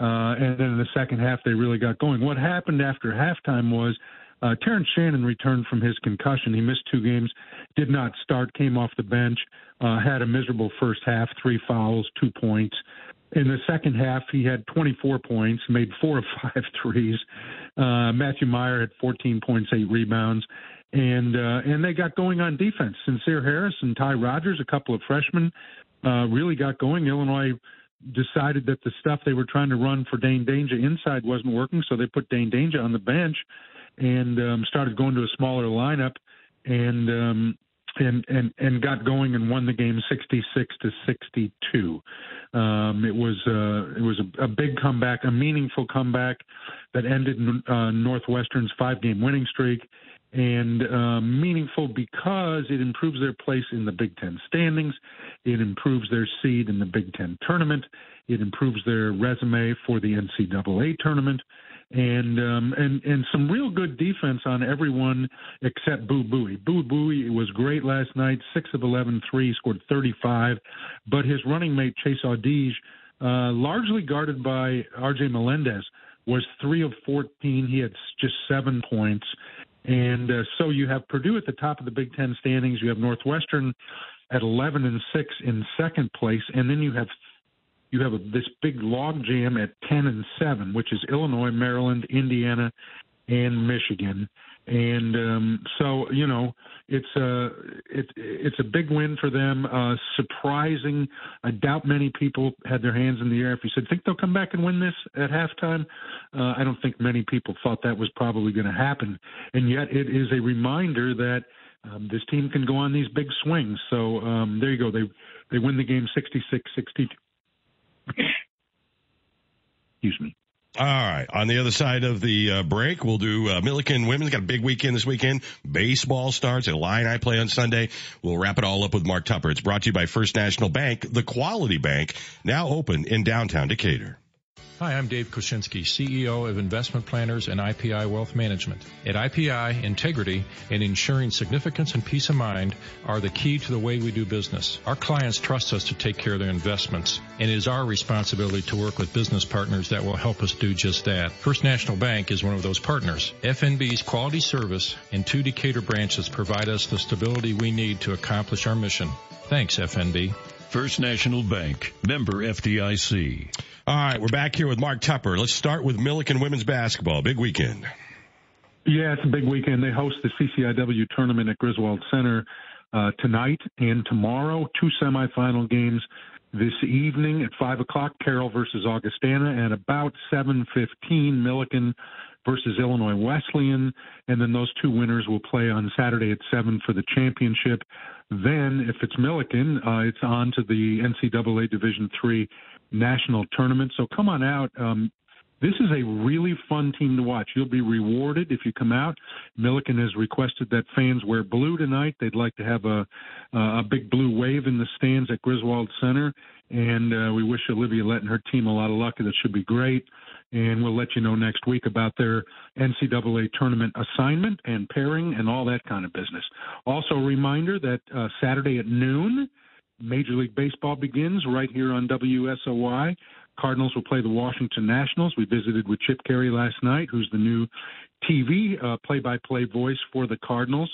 uh, and then in the second half, they really got going. What happened after halftime was. Uh, Terrence Shannon returned from his concussion. He missed two games, did not start, came off the bench, uh, had a miserable first half, three fouls, two points. In the second half, he had 24 points, made four of five threes. Uh, Matthew Mayer had 14 points, eight rebounds, and uh, and they got going on defense. Sencire Harris and Ty Rogers, a couple of freshmen, uh, really got going. Illinois decided that the stuff they were trying to run for Dain Dainja inside wasn't working, so they put Dain Dainja on the bench and um, started going to a smaller lineup. And um, and and and got going and won the game 66 to 62. Um, it was uh, it was a, a, big comeback, a meaningful comeback that ended uh, Northwestern's five game winning streak, and uh, meaningful because it improves their place in the Big Ten standings, it improves their seed in the Big Ten tournament, it improves their resume for the NCAA tournament and um, and and some real good defense on everyone except Boo Buie. Boo Buie was great last night, six of 11 three, scored 35, but his running mate Chase Audige, uh, largely guarded by R.J. Melendez, was three of 14. He had just seven points. And uh, so you have Purdue at the top of the Big Ten standings. You have Northwestern at 11 and 6 in second place. And then you have you have a, this big log jam at 10 and 7, which is Illinois, Maryland, Indiana, and Michigan. And um, so, you know, it's a it, it's a big win for them. Uh, surprising. I doubt many people had their hands in the air. If you said, "Think they'll come back and win this at halftime?" Uh, I don't think many people thought that was probably going to happen. And yet, it is a reminder that um, this team can go on these big swings. So um, there you go. They they win the game 66-62. Excuse me. All right. On the other side of the uh, break, we'll do uh, Millikin Women's got a big weekend this weekend. Baseball starts. Line I play on Sunday. We'll wrap it all up with Mark Tupper. It's brought to you by First National Bank, the quality bank, now open in downtown Decatur. Hi, I'm Dave Koshinsky, CEO of Investment Planners and IPI Wealth Management. At IPI, integrity and ensuring significance and peace of mind are the key to the way we do business. Our clients trust us to take care of their investments, and it is our responsibility to work with business partners that will help us do just that. First National Bank is one of those partners. FNB's quality service and two Decatur branches provide us the stability we need to accomplish our mission. Thanks, FNB. First National Bank, member FDIC. All right, we're back here with Mark Tupper. Let's start with Millikin women's basketball. Big weekend. Yeah, it's a big weekend. They host the CCIW tournament at Griswold Center uh, tonight and tomorrow. Two semifinal games this evening at five o'clock. Carroll versus Augustana, and about seven fifteen, Millikin versus Illinois Wesleyan, and then those two winners will play on Saturday at seven for the championship. Then, if it's Millikin, uh, it's on to the NCAA Division Three national tournament. So come on out. Um, this is a really fun team to watch. You'll be rewarded if you come out. Millikin has requested that fans wear blue tonight. They'd like to have a a big blue wave in the stands at Griswold Center, and uh, we wish Olivia Lett and her team a lot of luck. That should be great. And we'll let you know next week about their NCAA tournament assignment and pairing and all that kind of business. Also, a reminder that uh, Saturday at noon, Major League Baseball begins right here on WSOY. Cardinals will play the Washington Nationals. We visited with Chip Caray last night, who's the new TV uh, play-by-play voice for the Cardinals,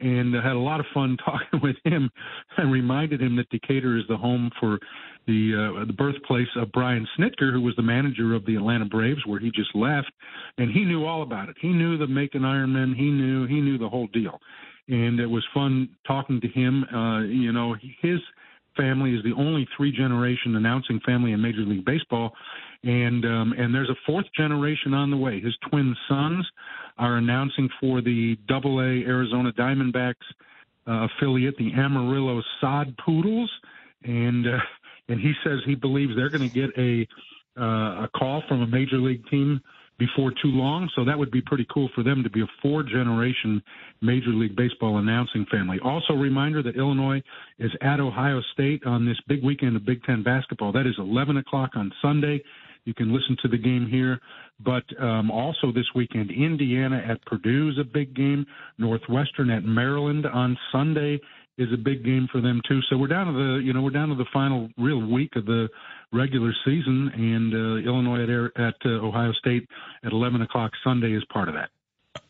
and had a lot of fun talking with him. and reminded him that Decatur is the home for the uh, the birthplace of Brian Snitker, who was the manager of the Atlanta Braves, where he just left, and he knew all about it. He knew the Macon Ironman. He knew he knew the whole deal, and it was fun talking to him. Uh, you know, his family is the only three generation announcing family in Major League Baseball, and um, and there's a fourth generation on the way. His twin sons are announcing for the Double A Arizona Diamondbacks uh, affiliate, the Amarillo Sod Poodles, and uh, and he says he believes they're going to get a uh, a call from a major league team before too long. So that would be pretty cool for them to be a four generation Major League Baseball announcing family. Also, reminder that Illinois is at Ohio State on this big weekend of Big Ten basketball. That is 11 o'clock on Sunday. You can listen to the game here. But um, also this weekend, Indiana at Purdue is a big game. Northwestern at Maryland on Sunday is a big game for them too. So we're down to the you know we're down to the final real week of the regular season, and uh, Illinois at, at uh, Ohio State at 11 o'clock Sunday is part of that.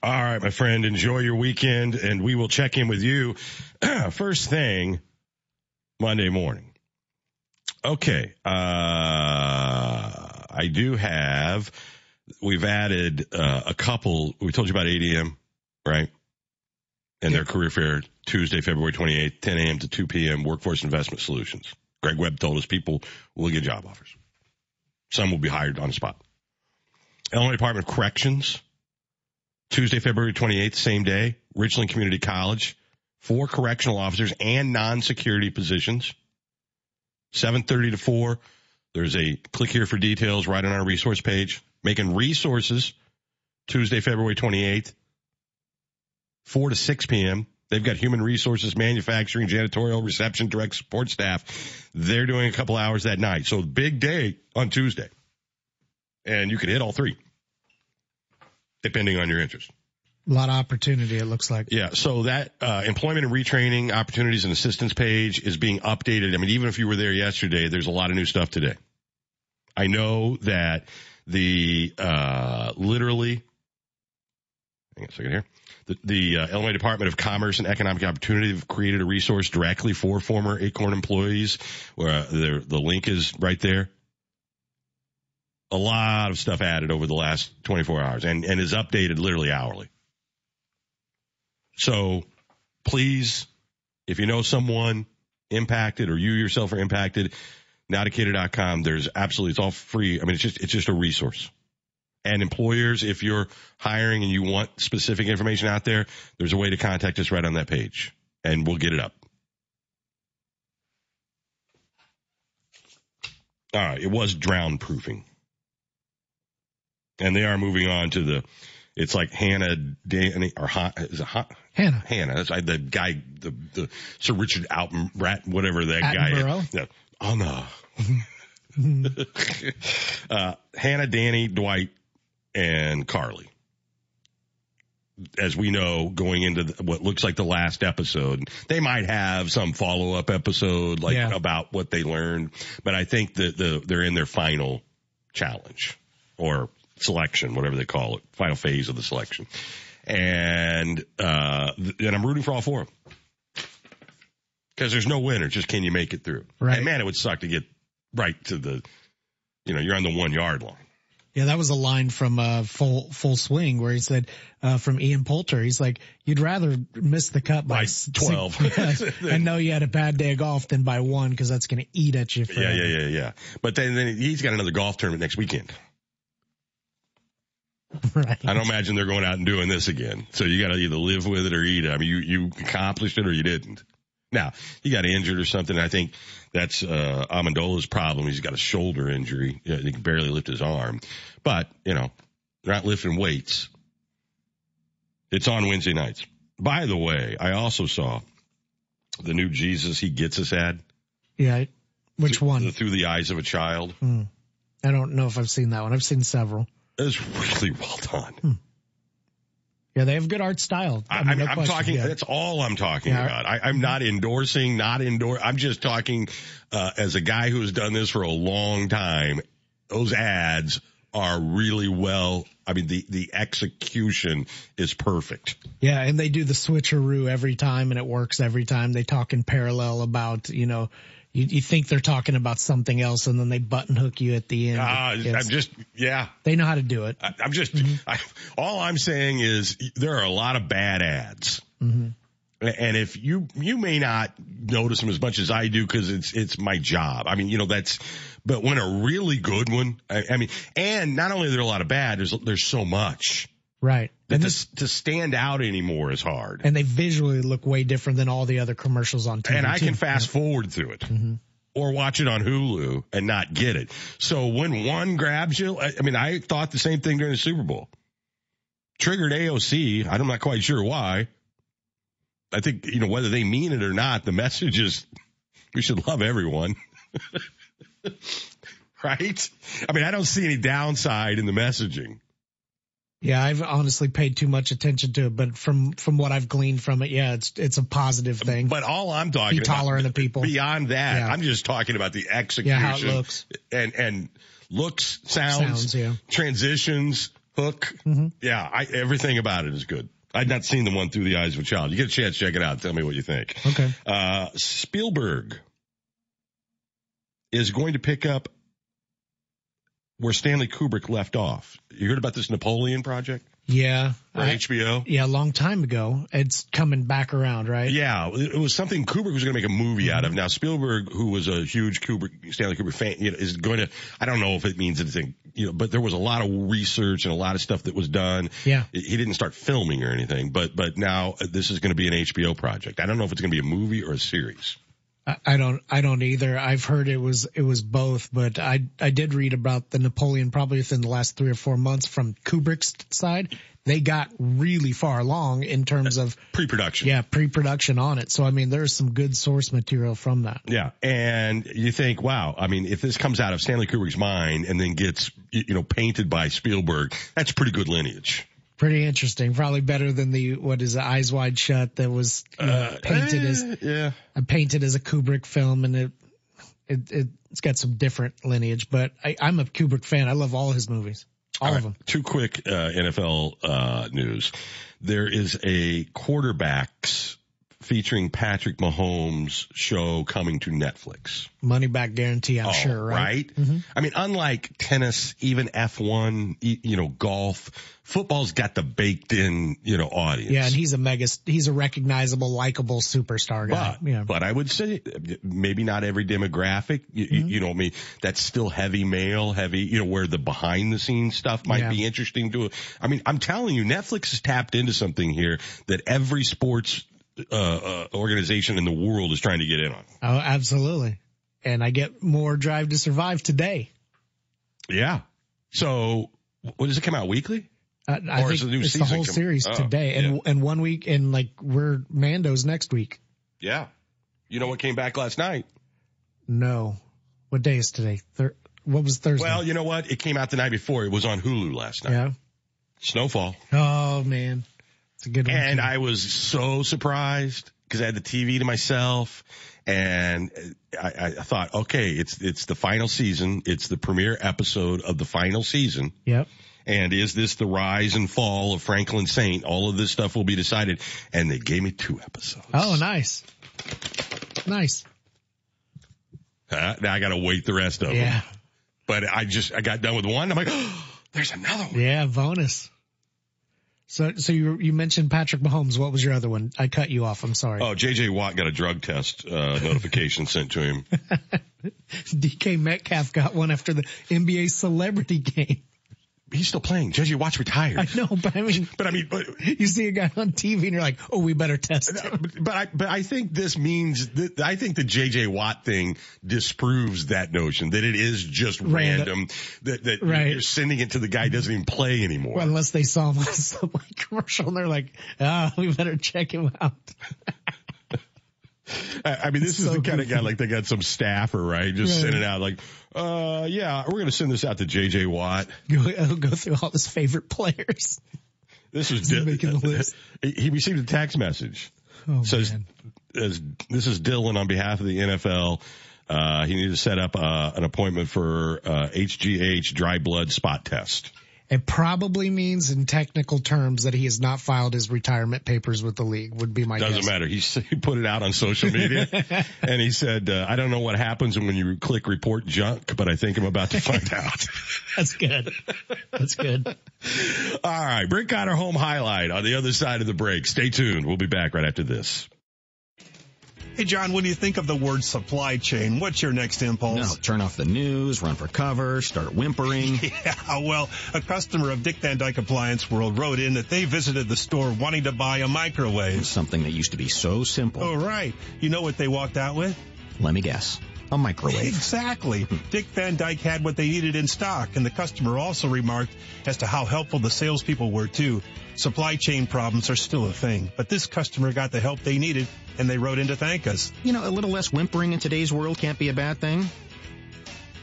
All right, my friend, enjoy your weekend, and we will check in with you first thing Monday morning. Okay, uh, I do have. We've added uh, a couple. We told you about ADM, right? And their career fair Tuesday, February 28th, 10 a.m. to 2 p.m. Workforce Investment Solutions. Greg Webb told us people will get job offers. Some will be hired on the spot. Illinois Department of Corrections, Tuesday, February 28th, same day, Richland Community College, four correctional officers and non-security positions. 7.30 to 4. There's a click here for details right on our resource page. Making resources Tuesday, February 28th, 4 to 6 p.m. They've got human resources, manufacturing, janitorial, reception, direct support staff. They're doing a couple hours that night. So big day on Tuesday. And you can hit all three, depending on your interest. A lot of opportunity, it looks like. Yeah. So that uh, employment and retraining opportunities and assistance page is being updated. I mean, even if you were there yesterday, there's a lot of new stuff today. I know that the uh, literally, hang on a second here. The, the uh, Illinois Department of Commerce and Economic Opportunity have created a resource directly for former Akorn employees where uh, the link is right there. A lot of stuff added over the last 24 hours and, and is updated literally hourly. So please, if you know someone impacted or you yourself are impacted, nowdecatur.com, there's absolutely, it's all free. I mean, it's just, it's just a resource. And employers, if you're hiring and you want specific information out there, there's a way to contact us right on that page and we'll get it up. All right. It was drown proofing. And they are moving on to the, it's like Hannah Danny or is it Hannah? Hannah. That's like the guy, the, the Sir Richard Alton Rat, whatever that guy is. Yeah. Oh no. uh, Hannah, Danny, Dwight, and Carly. As we know, going into the, what looks like the last episode, they might have some follow up episode like yeah. about what they learned, but I think that the they're in their final challenge or selection, whatever they call it, final phase of the selection. And, uh, and I'm rooting for all four of them. Cause there's no winner, just can you make it through? Right. And man, it would suck to get right to the, you know, you're on the one yard line. Yeah, that was a line from uh, Full Full Swing where he said uh, from Ian Poulter. He's like, "You'd rather miss the cut by, by twelve six, and know you had a bad day of golf than by one because that's going to eat at you." Forever. Yeah, yeah, yeah, yeah. But then, then he's got another golf tournament next weekend. Right. I don't imagine they're going out and doing this again. So you got to either live with it or eat it. I mean, you you accomplished it or you didn't. Now he got injured or something. I think that's uh Amendola's problem. He's got a shoulder injury. He can barely lift his arm. But you know, they're not lifting weights. It's on Wednesday nights. By the way, I also saw the new Jesus He Gets Us ad. Yeah, which through, one? Through the eyes of a child. Hmm. I don't know if I've seen that one. I've seen several. It's really well done. Hmm. Yeah, they have good art style. I am no talking. Yeah. That's all I'm talking yeah. about. I, am not endorsing, not endorse. I'm just talking uh, as a guy who's done this for a long time. those ads are really well. I mean, the, the execution is perfect. Yeah. And they do the switcheroo every time and it works every time. They talk in parallel about, you know, you, you think they're talking about something else and then they button hook you at the end. Uh, I'm just, yeah. They know how to do it. I, am just, mm-hmm. I, all I'm saying is there are a lot of bad ads. Mm-hmm. And if you, you may not notice them as much as I do because it's, it's my job. I mean, you know, that's, but when a really good one, I, I mean, and not only are there a lot of bad, there's, there's so much. Right. And this, to stand out anymore is hard. And they visually look way different than all the other commercials on TV. And I too. can fast yeah. forward through it. Mm-hmm. Or watch it on Hulu and not get it. So when one grabs you, I, I mean, I thought the same thing during the Super Bowl. Triggered AOC. I'm not quite sure why. I think, you know, whether they mean it or not, the message is we should love everyone. right? I mean, I don't see any downside in the messaging. Yeah, I've honestly paid too much attention to it, but from from what I've gleaned from it, yeah, it's it's a positive thing. But all I'm talking Be tolerant about, of people. Beyond that, Yeah. I'm just talking about the execution. Yeah, how it looks. And and looks, sounds, Sounds, yeah. transitions, hook. Mhm. Yeah, I, everything about it is good. I'd not seen the one through the eyes of a child. You get a chance, check it out. Tell me what you think. Okay. Uh, Spielberg is going to pick up where Stanley Kubrick left off. You heard about this Napoleon project Yeah. for I- HBO? yeah, a long time ago. It's coming back around, right? Yeah, it it was something Kubrick was going to make a movie out of. Now Spielberg, who was a huge Kubrick, Stanley Kubrick fan, you know, is going to. I don't know if it means anything, you know, but there was a lot of research and a lot of stuff that was done. Yeah. He didn't start filming or anything, but but now uh, this is going to be an HBO project. I don't know if it's going to be a movie or a series. I- don't, I don't either. I've heard it was, it was both, but I, I did read about the Napoleon probably within the last three or four months from Kubrick's side. They got really far along in terms of pre-production. Yeah, pre-production on it. So I mean, there's some good source material from that. Yeah, and you think, wow, I mean, if this comes out of Stanley Kubrick's mind and then gets you know painted by Spielberg, that's pretty good lineage. Pretty interesting. Probably better than the, what is it, Eyes Wide Shut that was you know, Uh, painted eh, as, yeah. uh, painted as a Kubrick film and it, it, it, it's got some different lineage, but I, I'm a Kubrick fan. I love all his movies. All, of them. Two quick uh, NFL uh, news. There is a quarterbacks featuring Patrick Mahomes show coming to Netflix. Money back guarantee, I'm Oh, sure, right? right? I mean, unlike tennis, even F1, you know, golf, football's got the baked in, you know, audience. Yeah, and he's a mega, he's a recognizable, likable superstar guy. But, yeah. but I would say maybe not every demographic. You, you- Mm-hmm. you know, I mean, that's still heavy male, heavy, you know, where the behind the scenes stuff might Yeah. be interesting to, I mean, I'm telling you, Netflix has tapped into something here that every sports, uh, uh, organization in the world is trying to get in on. Oh, absolutely. And I get more Drive to Survive today. Yeah. So, what does it come out weekly? Uh, I Or is think the new it's the whole com- series Oh, today, and and one week, and like we're Mando's next week. Yeah. You know what came back last night? No, what day is today? Thir- what was Thursday? Well, you know what? It came out the night before. It was on Hulu last night. yeah. Snowfall. Oh man, it's a good one. And too. I was so surprised because I had the TV to myself and I, I thought, okay, it's, it's the final season. It's the premiere episode of the final season. Yep. And is this the rise and fall of Franklin Saint? All of this stuff will be decided. And they gave me two episodes. Oh, nice, nice. Uh, now I got to wait the rest of them. Yeah. them. But I just, I got done with one. I'm like, oh, there's another one. Yeah, bonus. So, so you you mentioned Patrick Mahomes. What was your other one? I cut you off. I'm sorry. Oh, JJ Watt got a drug test, uh, notification sent to him. DK Metcalf got one after the NBA celebrity game. He's still playing. JJ Watt's retired. I know, but I mean, But I mean, but, you see a guy on TV and you're like, oh, we better test him. but I, but I think this means that I think the JJ Watt thing disproves that notion that it is just Random. random, that, that Right. you're sending it to the guy who doesn't even play anymore. Well, unless they saw him on some like commercial and they're like, ah, we better check him out. I, mean, this It's is so the kind of guy like they got some staffer, right? Just Right. sending out like, uh, yeah, we're going to send this out to JJ Watt. Go, go through all his favorite players. This Is he making the list? He received a text message. Oh, says, man. as this is Dylan on behalf of the NFL. Uh, he needed to set up uh, an appointment for uh, HGH dry blood spot test. It probably means in technical terms that he has not filed his retirement papers with the league would be my Doesn't guess. matter. He, he put it out on social media and he said, uh, I don't know what happens when you click report junk, but I think I'm about to find out. That's good. That's good. All right. Brinkoetter home highlight on the other side of the break. Stay tuned. We'll be back right after this. Hey, John, when do you think of the word supply chain, what's your next impulse? No, turn off the news, run for cover, start whimpering. Yeah, well, a customer of Dick Van Dyke Appliance World wrote in that they visited the store wanting to buy a microwave. Something that used to be so simple. Oh, right. You know what they walked out with? Let me guess. A microwave. Exactly. Dick Van Dyke had what they needed in stock, and the customer also remarked as to how helpful the salespeople were too. Supply chain problems are still a thing, but this customer got the help they needed, and they wrote in to thank us. You know, a little less whimpering in today's world can't be a bad thing.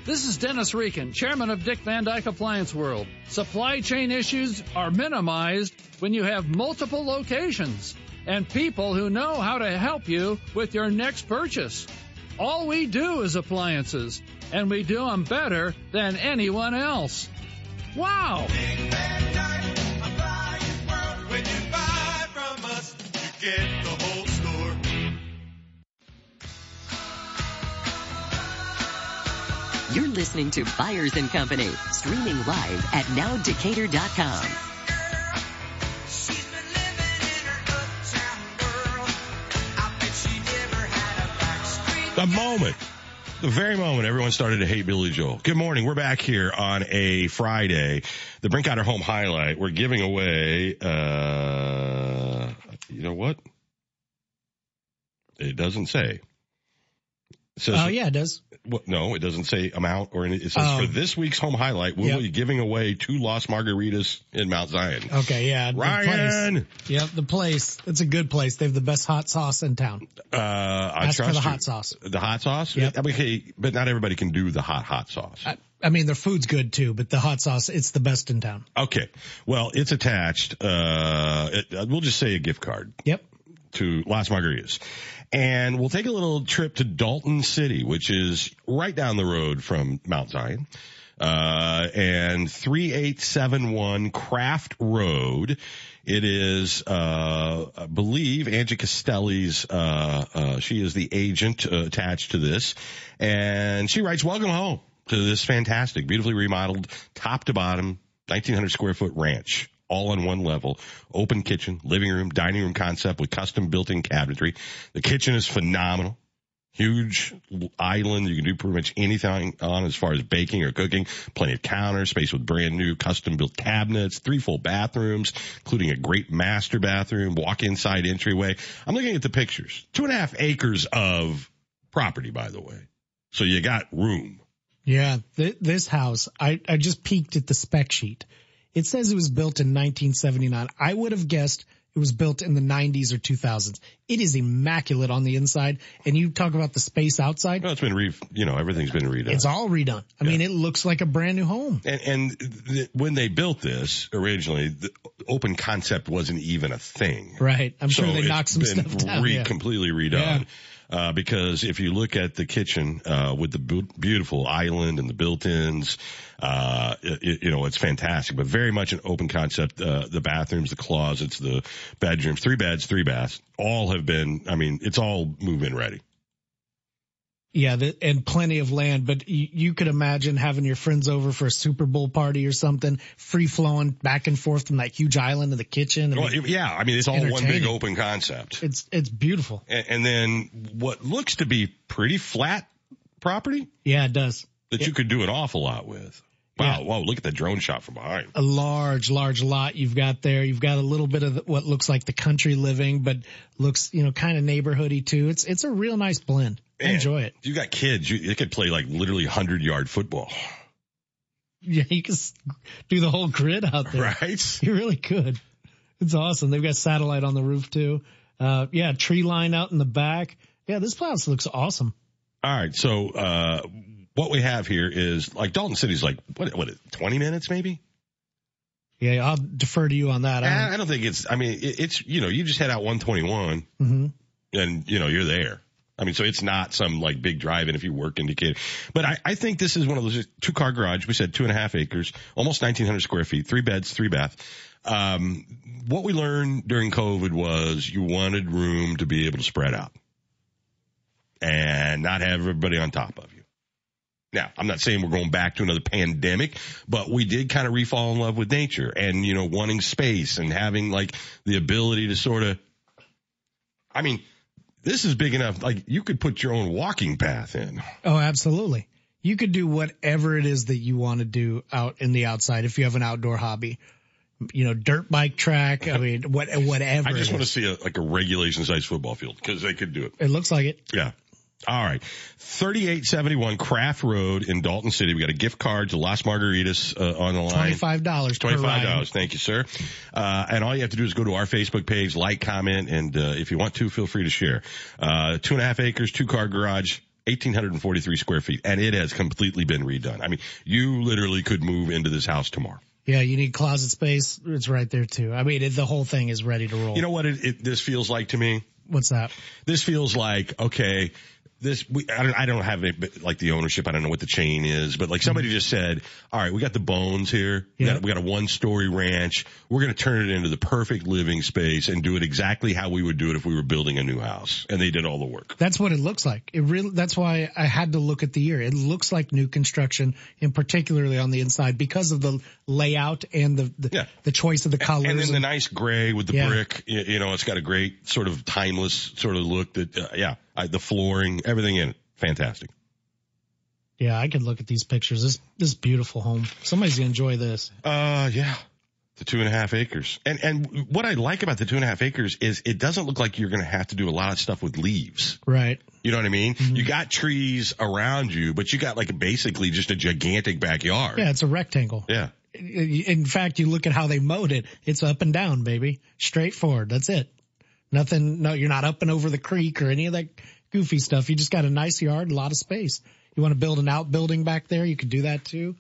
This is Dennis Reekin, chairman of Dick Van Dyke Appliance World. Supply chain issues are minimized when you have multiple locations and people who know how to help you with your next purchase. All we do is appliances, and we do them better than anyone else. Wow! You're listening to Byers and Company, streaming live at nowdecatur.com. The moment, the very moment everyone started to hate Billy Joel. Good morning. We're back here on a Friday. The Brinkoetter Home highlight. We're giving away, uh, you know what? It doesn't say. Says, Oh yeah, it does. What, no, it doesn't say amount or any. It says Oh. for this week's home highlight, we'll Yep. be giving away two Las Margaritas in Mount Zion. Okay, yeah. the Ryan! place. Yep, the place. It's a good place. They have the best hot sauce in town. Uh, I Ask for the you. hot sauce. The hot sauce? Yep. I mean, hey, but not everybody can do the hot, hot sauce. I, I mean, their food's good too, but the hot sauce, it's the best in town. Okay. Well, it's attached. Uh, it, uh, we'll just say a gift card. Yep. To Las Margaritas. And we'll take a little trip to Dalton City, which is right down the road from Mount Zion. Uh, and 3871 Craft Road. It is, uh, I believe Angie Castelli's, uh, uh, she is the agent uh, attached to this. And she writes, welcome home to this fantastic, beautifully remodeled top to bottom, 1900 square foot ranch. All on one level, open kitchen, living room, dining room concept with custom built-in cabinetry. The kitchen is phenomenal. Huge island. You can do pretty much anything on as far as baking or cooking. Plenty of counter space with brand new custom built cabinets, three full bathrooms, including a great master bathroom, walk inside entryway. I'm looking at the pictures. Two and a half acres of property, by the way. So you got room. Yeah, th- this house, I, I just peeked at the spec sheet. It says it was built in 1979. I would have guessed it was built in the 90s or 2000s. It is immaculate on the inside, and you talk about the space outside. Well, it's been re, you know, everything's been redone. It's all redone. I mean, it looks like a brand new home. And, and th- when they built this originally, the open concept wasn't even a thing. Right. I'm sure they knocked some stuff down. Re- yeah. Completely redone. Uh, because if you look at the kitchen, uh, with the bu- beautiful island and the built-ins, uh, it, you know, it's fantastic, but very much an open concept. Uh, the bathrooms, the closets, the bedrooms, three beds, three baths, all have been, I mean, it's all move-in ready. Yeah, the, and plenty of land, but you, you could imagine having your friends over for a Super Bowl party or something, free flowing back and forth from that huge island to the kitchen. I Well, mean, yeah, I mean, it's all one big open concept. It's, it's beautiful. And, and then what looks to be pretty flat property Yeah, it does. that you could do an awful lot with. Wow, wow, look at the drone shot from behind. a large, large lot you've got there. You've got a little bit of what looks like the country living, but looks, you know, kind of neighborhoody too. It's, it's a real nice blend. Man, enjoy it. You got kids, you, they could play like literally 100 yard football. Yeah, you can s- do the whole grid out there. Right? You really could. It's awesome. They've got satellite on the roof too. Uh, yeah, tree line out in the back. Yeah, this place looks awesome. All right. So, uh, what we have here is like Dalton City's like, what, what, 20 minutes maybe? Yeah, I'll defer to you on that. I, I don't think it's, I mean, it, it's, you know, you just head out 121 hmm and, you know, you're there. I mean, so it's not some like big drive-in if you work in Decatur. But I, I think this is one of those two car garage. We said two and a half acres, almost 1900 square feet, three beds, three bath. Um, what we learned during COVID was you wanted room to be able to spread out and not have everybody on top of you. Now, I'm not saying we're going back to another pandemic, but we did kind of refall in love with nature and, you know, wanting space and having like the ability to sort of, I mean, this is big enough. Like you could put your own walking path in. Oh, absolutely. You could do whatever it is that you want to do out in the outside if you have an outdoor hobby. You know, dirt bike track. I mean, what, whatever. I just want to see a, like a regulation size football field because they could do it. It looks like it. Yeah. All right. 3871 Craft Road in Dalton City. We got a gift card to Las Margaritas uh, on the line. $25. $25. Thank you, sir. Uh, and all you have to do is go to our Facebook page, like, comment, and, uh, if you want to, feel free to share. Uh, two and a half acres, two car garage. 1,843 square feet, and it has completely been redone. I mean, you literally could move into this house tomorrow. Yeah, you need closet space. It's right there too. I mean, it, the whole thing is ready to roll. You know what it, it, this feels like to me? What's that? This feels like, okay, this we I don't I don't have it like the ownership. I don't know what the chain is, but like somebody just said, all right, we got the bones here. We, got, we got a one story ranch. We're going to turn it into the perfect living space and do it exactly how we would do it if we were building a new house. And they did all the work. That's what it looks like. It really, that's why I had to look at the year. It looks like new construction and particularly on the inside because of the layout and the, the, the choice of the colors. And then the nice gray with the Yeah. brick, you, you know, it's got a great sort of timeless sort of look that, uh, yeah, I, the flooring, everything in it. Fantastic. yeah, I could look at these pictures. This, this beautiful home. Somebody's gonna enjoy this. Uh, yeah. The two and a half acres. And, and what I like about the two and a half acres is it doesn't look like you're going to have to do a lot of stuff with leaves. Right. You know what I mean? Mm-hmm. You got trees around you, but you got like basically just a gigantic backyard. Yeah, it's a rectangle. Yeah. In fact, you look at how they mowed it. It's up and down, baby. Straightforward. That's it. Nothing, no, you're not up and over the creek or any of that goofy stuff. You just got a nice yard, a lot of space. You want to build an outbuilding back there? You could do that too.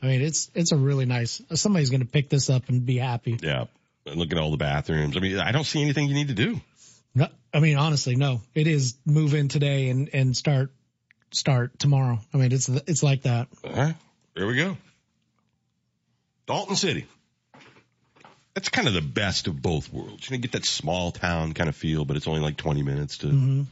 I mean, it's, it's a really nice, somebody's going to pick this up and be happy. Yeah. And look at all the bathrooms. I mean, I don't see anything you need to do. No, I mean, honestly, no, it is move in today and, and start, start tomorrow. I mean, it's, it's like that. All right. There we go. Dalton City. That's kind of the best of both worlds. You know, get that small town kind of feel, but it's only like 20 minutes to, hmm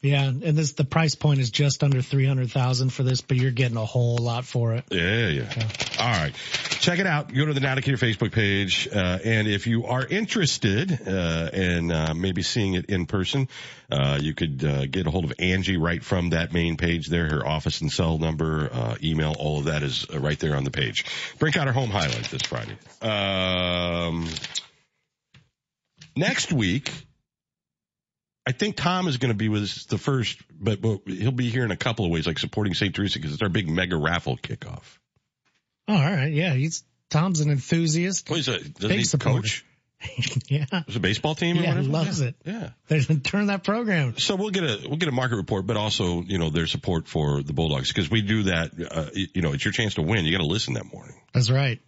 Yeah. And this, the price point is just under 300,000 for this, but you're getting a whole lot for it. Yeah, yeah. All right. Check it out. Go to the Decatur Facebook page. Uh, and if you are interested, uh, in, uh, maybe seeing it in person, uh, you could, uh, get a hold of Angie right from that main page there. Her office and cell number, uh, email, all of that is right there on the page. Brinkoetter home highlight this Friday. Um, next week, I think Tom is going to be with us the first, but, but he'll be here in a couple of ways, like supporting St. Teresa because it's our big mega raffle kickoff. Oh, all right. Yeah. He's, Tom's an enthusiast. Is it? Doesn't Big he supporter. coach? yeah. Was it a baseball team Yeah, whatever? he loves it. Yeah. They turn that program. So we'll get a we'll get a market report, but also you know their support for the Bulldogs because we do that. Uh, you know, it's your chance to win. You got to listen that morning. That's right.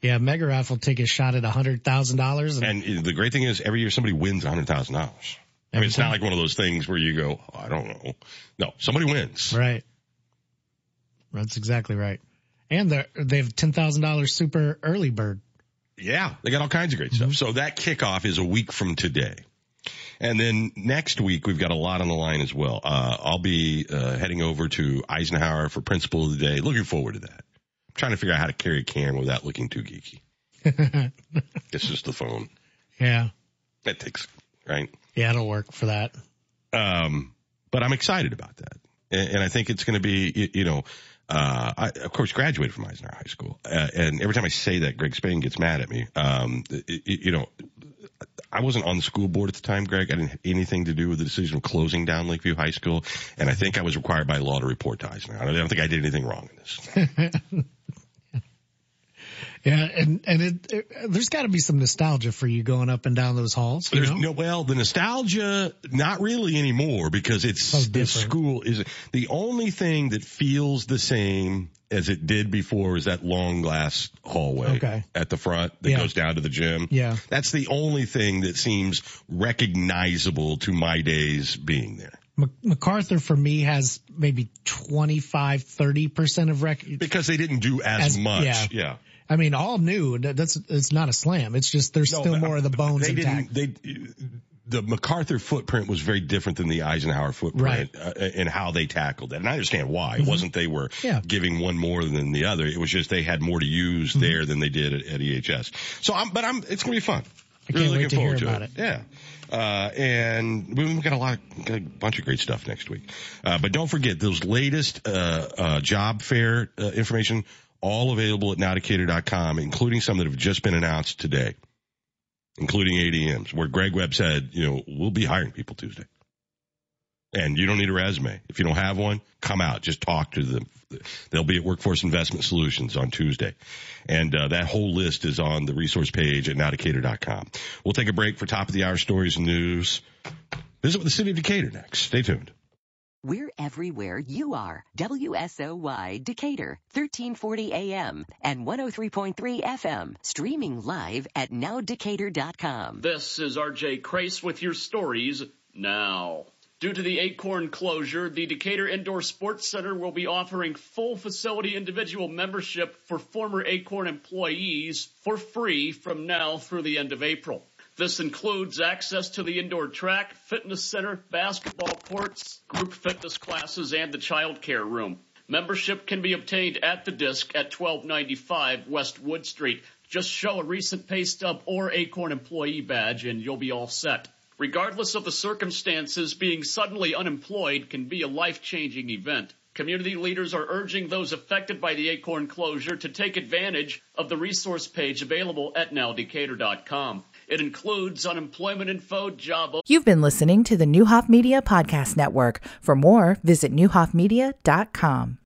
Yeah. Mega raffle take a shot at a hundred thousand dollars. And the great thing is every year somebody wins a hundred thousand dollars. I mean, it's not like one of those things where you go, oh, I don't know. No, somebody wins. Right. That's exactly right. And they have $10,000 super early bird. Yeah, they got all kinds of great stuff. So that kickoff is a week from today. And then next week we've got a lot on the line as well. Uh, I'll be uh, heading over to Eisenhower for Principal of the Day. Looking forward to that. I'm trying to figure out how to carry a camera without looking too geeky. It's just the phone. Yeah. That takes right. Yeah, it'll work for that. Um, but I'm excited about that, and, and I think it's going to be, you, you know, uh, I of course graduated from Eisenhower High School, uh, and every time I say that, Greg Spain gets mad at me. Um, it- it- you know, I wasn't on the school board at the time, Greg. I didn't have anything to do with the decision of closing down Lakeview High School, and I think I was required by law to report to Eisenhower. I don't think I did anything wrong in this. Yeah. And, and it, it there's got to be some nostalgia for you going up and down those halls. There's know? no well, the nostalgia not really anymore because it's the school is the only thing that feels the same as it did before is that long glass hallway Okay. at the front that Yeah. goes down to the gym. Yeah. That's the only thing that seems recognizable to my days being there. MacArthur for me has maybe 25, 30% of record. Because they didn't do as, as much. Yeah. yeah. I mean, all new. That's it's not a slam. It's just there's no, still more of the bones they intact. Didn't, they the MacArthur footprint was very different than the Eisenhower footprint right. uh, in how they tackled it. And I understand why. Mm-hmm. It wasn't they were yeah. giving one more than the other. It was just they had more to use mm-hmm. there than they did at, at, EHS. So I'm, but I'm, it's going to be fun. I can't really wait to hear to about it. it. Yeah. Uh, and we've got a lot, got a bunch of great stuff next week. Uh, but don't forget those latest, uh, uh job fair uh, information, all available at nowdecatur.com, including some that have just been announced today including ADMs, where Greg Webb said, you know, we'll be hiring people Tuesday. And you don't need a resume. If you don't have one, come out. Just talk to them. They'll be at Workforce Investment Solutions on Tuesday. And uh, that whole list is on the resource page at nowdecatur.com. We'll take a break for top of the hour stories and news. Visit with the city of Decatur next. Stay tuned. We're everywhere you are. WSOY Decatur, 1340 AM and 103.3 FM. Streaming live at nowdecatur.com. This is RJ Crace with your stories now. Due to the Akorn closure, the Decatur Indoor Sports Center will be offering full facility individual membership for former Akorn employees for free from now through the end of April. This includes access to the indoor track, fitness center, basketball courts, group fitness classes, and the child care room. Membership can be obtained at the disc at 1295 West Wood Street. Just show a recent pay stub or Akorn employee badge and you'll be all set. Regardless of the circumstances, being suddenly unemployed can be a life-changing event. Community leaders are urging those affected by the Akorn closure to take advantage of the resource page available at nowdecatur.com. It includes unemployment info, job. You've been listening to the Neuhoff Media Podcast Network. For more, visit neuhoffmedia.com.